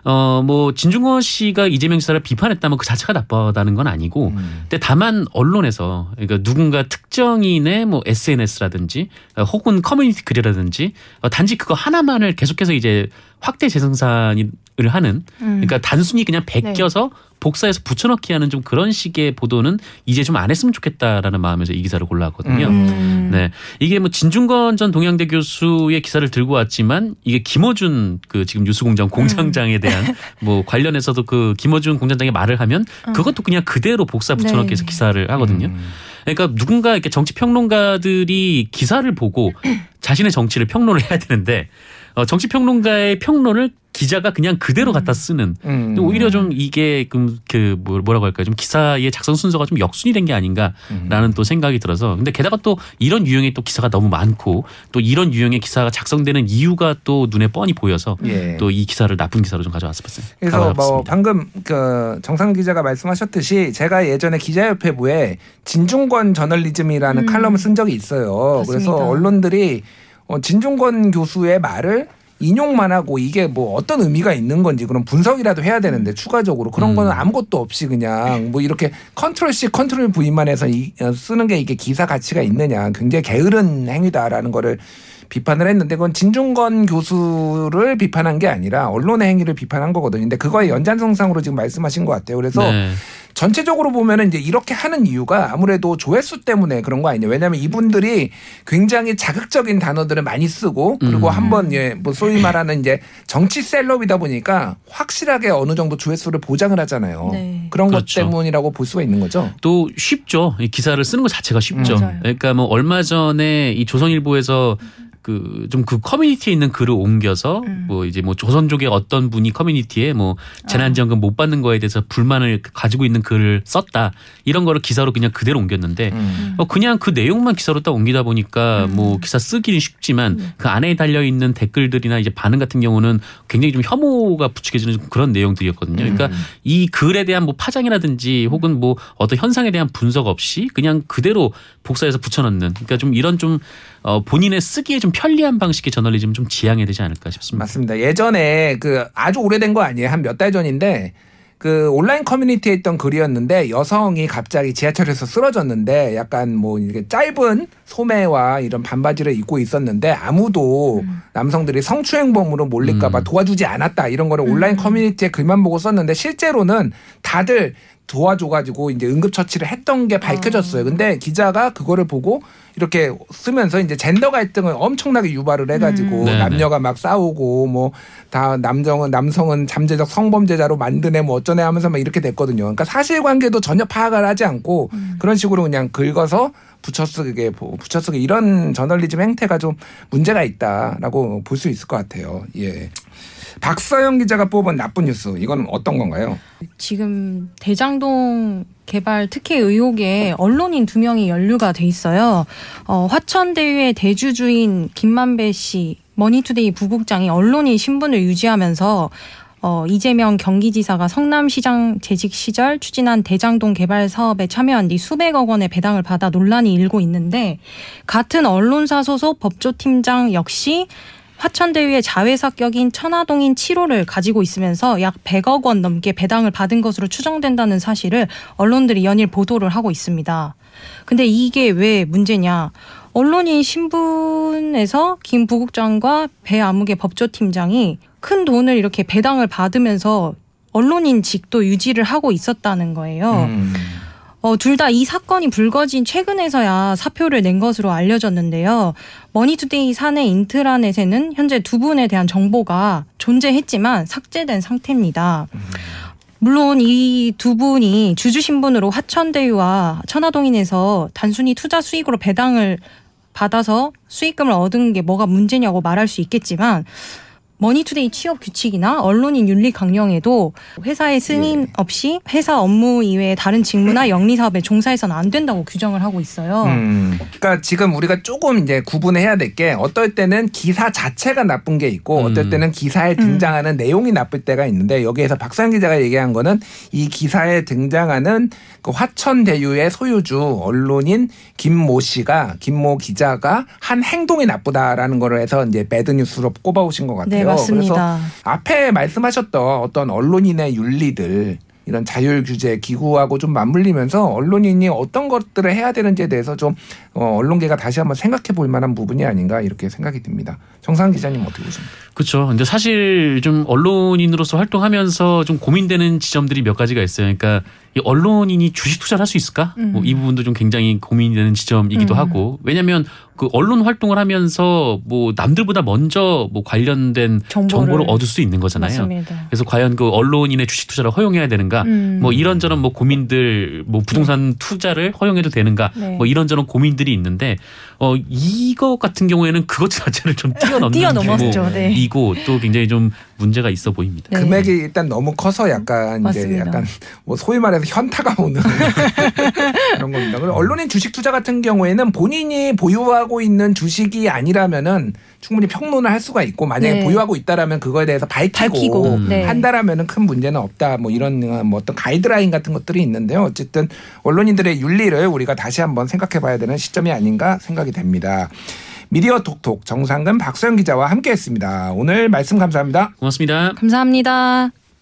어, 뭐 진중권 씨가 이재명 지사를 비판했다면 그 자체 가 나쁘다는 건 아니고, 근데 다만 언론에서 그러니까 누군가 특정인의 뭐 SNS라든지 혹은 커뮤니티 글이라든지 어, 단지 그거 하나만을 계속해서 이제 확대 재생산 을 하는 음. 그러니까 단순히 그냥 베껴서 복사해서 붙여넣기 하는 좀 그런 식의 보도는 이제 좀 안 했으면 좋겠다라는 마음에서 이 기사를 골라왔거든요. 음. 네. 이게 뭐 진중권 전 동양대 교수의 기사를 들고 왔지만 이게 김어준 그 지금 뉴스공장 공장장에 음. 대한 뭐 관련해서도 그 김어준 공장장이 말을 하면 그것도 그냥 그대로 복사 붙여넣기 네. 해서 기사를 하거든요. 그러니까 누군가 이렇게 정치 평론가들이 기사를 보고 자신의 정치를 평론을 해야 되는데 어, 정치 평론가의 평론을 기자가 그냥 그대로 갖다 쓰는 음. 오히려 좀 이게 그, 그 뭐- 뭐라고 할까요 좀 기사의 작성 순서가 좀 역순이 된 게 아닌가라는 또 생각이 들어서 근데 게다가 또 이런 유형의 또 기사가 너무 많고 또 이런 유형의 기사가 작성되는 이유가 또 눈에 뻔히 보여서 예. 또이 기사를 나쁜 기사로 좀 가져왔습니다. 그래서 뭐 가져왔습니다. 방금 그 정상 기자가 말씀하셨듯이 제가 예전에 기자협회부에 진중권 저널리즘이라는 칼럼을 쓴 적이 있어요. 그래서 음. 맞습니다. 언론들이 어, 진중권 교수의 말을 인용만 하고 이게 뭐 어떤 의미가 있는 건지 그런 분석이라도 해야 되는데 추가적으로 그런 거는 아무것도 없이 그냥 뭐 이렇게 컨트롤 C 컨트롤 V만 해서 이, 어, 쓰는 게 이게 기사 가치가 있느냐 굉장히 게으른 행위다라는 거를 비판을 했는데 그건 진중권 교수를 비판한 게 아니라 언론의 행위를 비판한 거거든요. 근데 그거의 연장선상으로 지금 말씀하신 것 같아요. 그래서 네. 전체적으로 보면은 이제 이렇게 하는 이유가 아무래도 조회수 때문에 그런 거 아니냐. 왜냐하면 이분들이 굉장히 자극적인 단어들을 많이 쓰고 그리고 음. 한번 예, 뭐 소위 말하는 이제 정치 셀럽이다 보니까 확실하게 어느 정도 조회수를 보장을 하잖아요. 네. 그런 그렇죠. 것 때문이라고 볼 수가 있는 거죠. 또 쉽죠. 이 기사를 쓰는 것 자체가 쉽죠. 맞아요. 그러니까 뭐 얼마 전에 이 조선일보에서 그 좀 그 커뮤니티에 있는 글을 옮겨서 음. 뭐 이제 뭐 조선족의 어떤 분이 커뮤니티에 뭐 재난지원금 못 받는 거에 대해서 불만을 가지고 있는 글을 썼다. 이런 거를 기사로 그냥 그대로 옮겼는데 음. 어, 그냥 그 내용만 기사로 딱 옮기다 보니까 뭐 기사 쓰기는 쉽지만 그 안에 달려 있는 댓글들이나 이제 반응 같은 경우는 굉장히 좀 혐오가 부추겨지는 좀 그런 내용들이었거든요. 그러니까 이 글에 대한 뭐 파장이라든지 혹은 뭐 어떤 현상에 대한 분석 없이 그냥 그대로 복사해서 붙여넣는. 그러니까 좀 이런 좀 어, 본인의 쓰기에 좀 편리한 방식의 저널리즘 좀 지향해야 되지 않을까 싶습니다. 맞습니다. 예전에 그 아주 오래된 거 아니에요. 한 몇 달 전인데 그 온라인 커뮤니티에 있던 글이었는데 여성이 갑자기 지하철에서 쓰러졌는데 약간 뭐 이렇게 짧은 소매와 이런 반바지를 입고 있었는데 아무도 남성들이 성추행범으로 몰릴까봐 음. 도와주지 않았다 이런 거를 온라인 커뮤니티에 글만 보고 썼는데 실제로는 다들 도와줘가지고 이제 응급처치를 했던 게 밝혀졌어요. 근데 기자가 그거를 보고 이렇게 쓰면서 이제 젠더 갈등을 엄청나게 유발을 해가지고 음. 남녀가 막 싸우고 뭐 다 남성은 남성은 잠재적 성범죄자로 만드네 뭐 어쩌네 하면서 막 이렇게 됐거든요. 그러니까 사실관계도 전혀 파악을 하지 않고 그런 식으로 그냥 긁어서 붙여쓰게 붙여쓰기 이런 저널리즘 행태가 좀 문제가 있다라고 볼 수 있을 것 같아요. 예. 박서영 기자가 뽑은 나쁜 뉴스 이건 어떤 건가요? 지금 대장동 개발 특혜 의혹에 언론인 두 명이 연루가 돼 있어요. 어, 화천대유의 대주주인 김만배 씨, 머니투데이 부국장이 언론인 신분을 유지하면서 어, 이재명 경기지사가 성남시장 재직 시절 추진한 대장동 개발 사업에 참여한 뒤 수백억 원의 배당을 받아 논란이 일고 있는데 같은 언론사 소속 법조팀장 역시 화천대유의 자회사 격인 천화동인 7호를 가지고 있으면서 약 100억 원 넘게 배당을 받은 것으로 추정된다는 사실을 언론들이 연일 보도를 하고 있습니다. 근데 이게 왜 문제냐? 언론인 신분에서 김 부국장과 배 아무개 법조팀장이 큰 돈을 이렇게 배당을 받으면서 언론인 직도 유지를 하고 있었다는 거예요. 음. 어, 둘 다 이 사건이 불거진 최근에서야 사표를 낸 것으로 알려졌는데요. 머니투데이 사내 인트라넷에는 현재 두 분에 대한 정보가 존재했지만 삭제된 상태입니다. 물론 이 두 분이 주주 신분으로 화천대유와 천화동인에서 단순히 투자 수익으로 배당을 받아서 수익금을 얻은 게 뭐가 문제냐고 말할 수 있겠지만 머니투데이 취업 규칙이나 언론인 윤리 강령에도 회사의 승인 없이 회사 업무 이외의 다른 직무나 영리 사업에 종사해서는 안 된다고 규정을 하고 있어요. 음. 그러니까 지금 우리가 조금 이제 구분해야 될 게 어떨 때는 기사 자체가 나쁜 게 있고 어떨 때는 기사에 등장하는 내용이 나쁠 때가 있는데 여기에서 박상 기자가 얘기한 거는 이 기사에 등장하는 그 화천대유의 소유주 언론인 김모 씨가 김모 기자가 한 행동이 나쁘다라는 거를 해서 이제 배드 뉴스로 꼽아오신 것 같아요. 네, 맞습니다. 그래서 앞에 말씀하셨던 어떤 언론인의 윤리들 이런 자율 규제 기구하고 좀 맞물리면서 언론인이 어떤 것들을 해야 되는지에 대해서 좀 어, 언론계가 다시 한번 생각해 볼 만한 부분이 아닌가 이렇게 생각이 듭니다. 정상 기자님 어떻게 보십니까? 그렇죠. 근데 사실 좀 언론인으로서 활동하면서 좀 고민되는 지점들이 몇 가지가 있어요. 그러니까 이 언론인이 주식 투자를 할 수 있을까? 음. 뭐이 부분도 좀 굉장히 고민되는 지점이기도 음. 하고 왜냐하면 그 언론 활동을 하면서 뭐 남들보다 먼저 뭐 관련된 정보를. 정보를, 얻을 수 있는 거잖아요. 맞습니다. 그래서 과연 그 언론인의 주식 투자를 허용해야 되는가? 음. 뭐 이런저런 뭐 고민들, 뭐 부동산 투자를 허용해도 되는가? 네. 뭐 이런저런 고민들 이 있는데 어 이거 같은 경우에는 그것 자체를 좀 뛰어넘는 뛰어넘었죠. 네. 이고 또 굉장히 좀 문제가 있어 보입니다. 금액이 일단 너무 커서 약간 이제 맞습니다. 약간 뭐 소위 말해서 현타가 오는 그런 겁니다. 그리고 언론인 주식 투자 같은 경우에는 본인이 보유하고 있는 주식이 아니라면은 충분히 평론을 할 수가 있고 만약에 네. 보유하고 있다라면 그거에 대해서 밝히고, 밝히고, 네. 한다라면은 큰 문제는 없다. 뭐 이런 뭐 어떤 가이드라인 같은 것들이 있는데요. 어쨌든 언론인들의 윤리를 우리가 다시 한번 생각해봐야 되는 시점이 아닌가 생각이 됩니다. 미디어 톡톡 정상근 박소영 기자와 함께했습니다. 오늘 말씀 감사합니다. 고맙습니다. 감사합니다.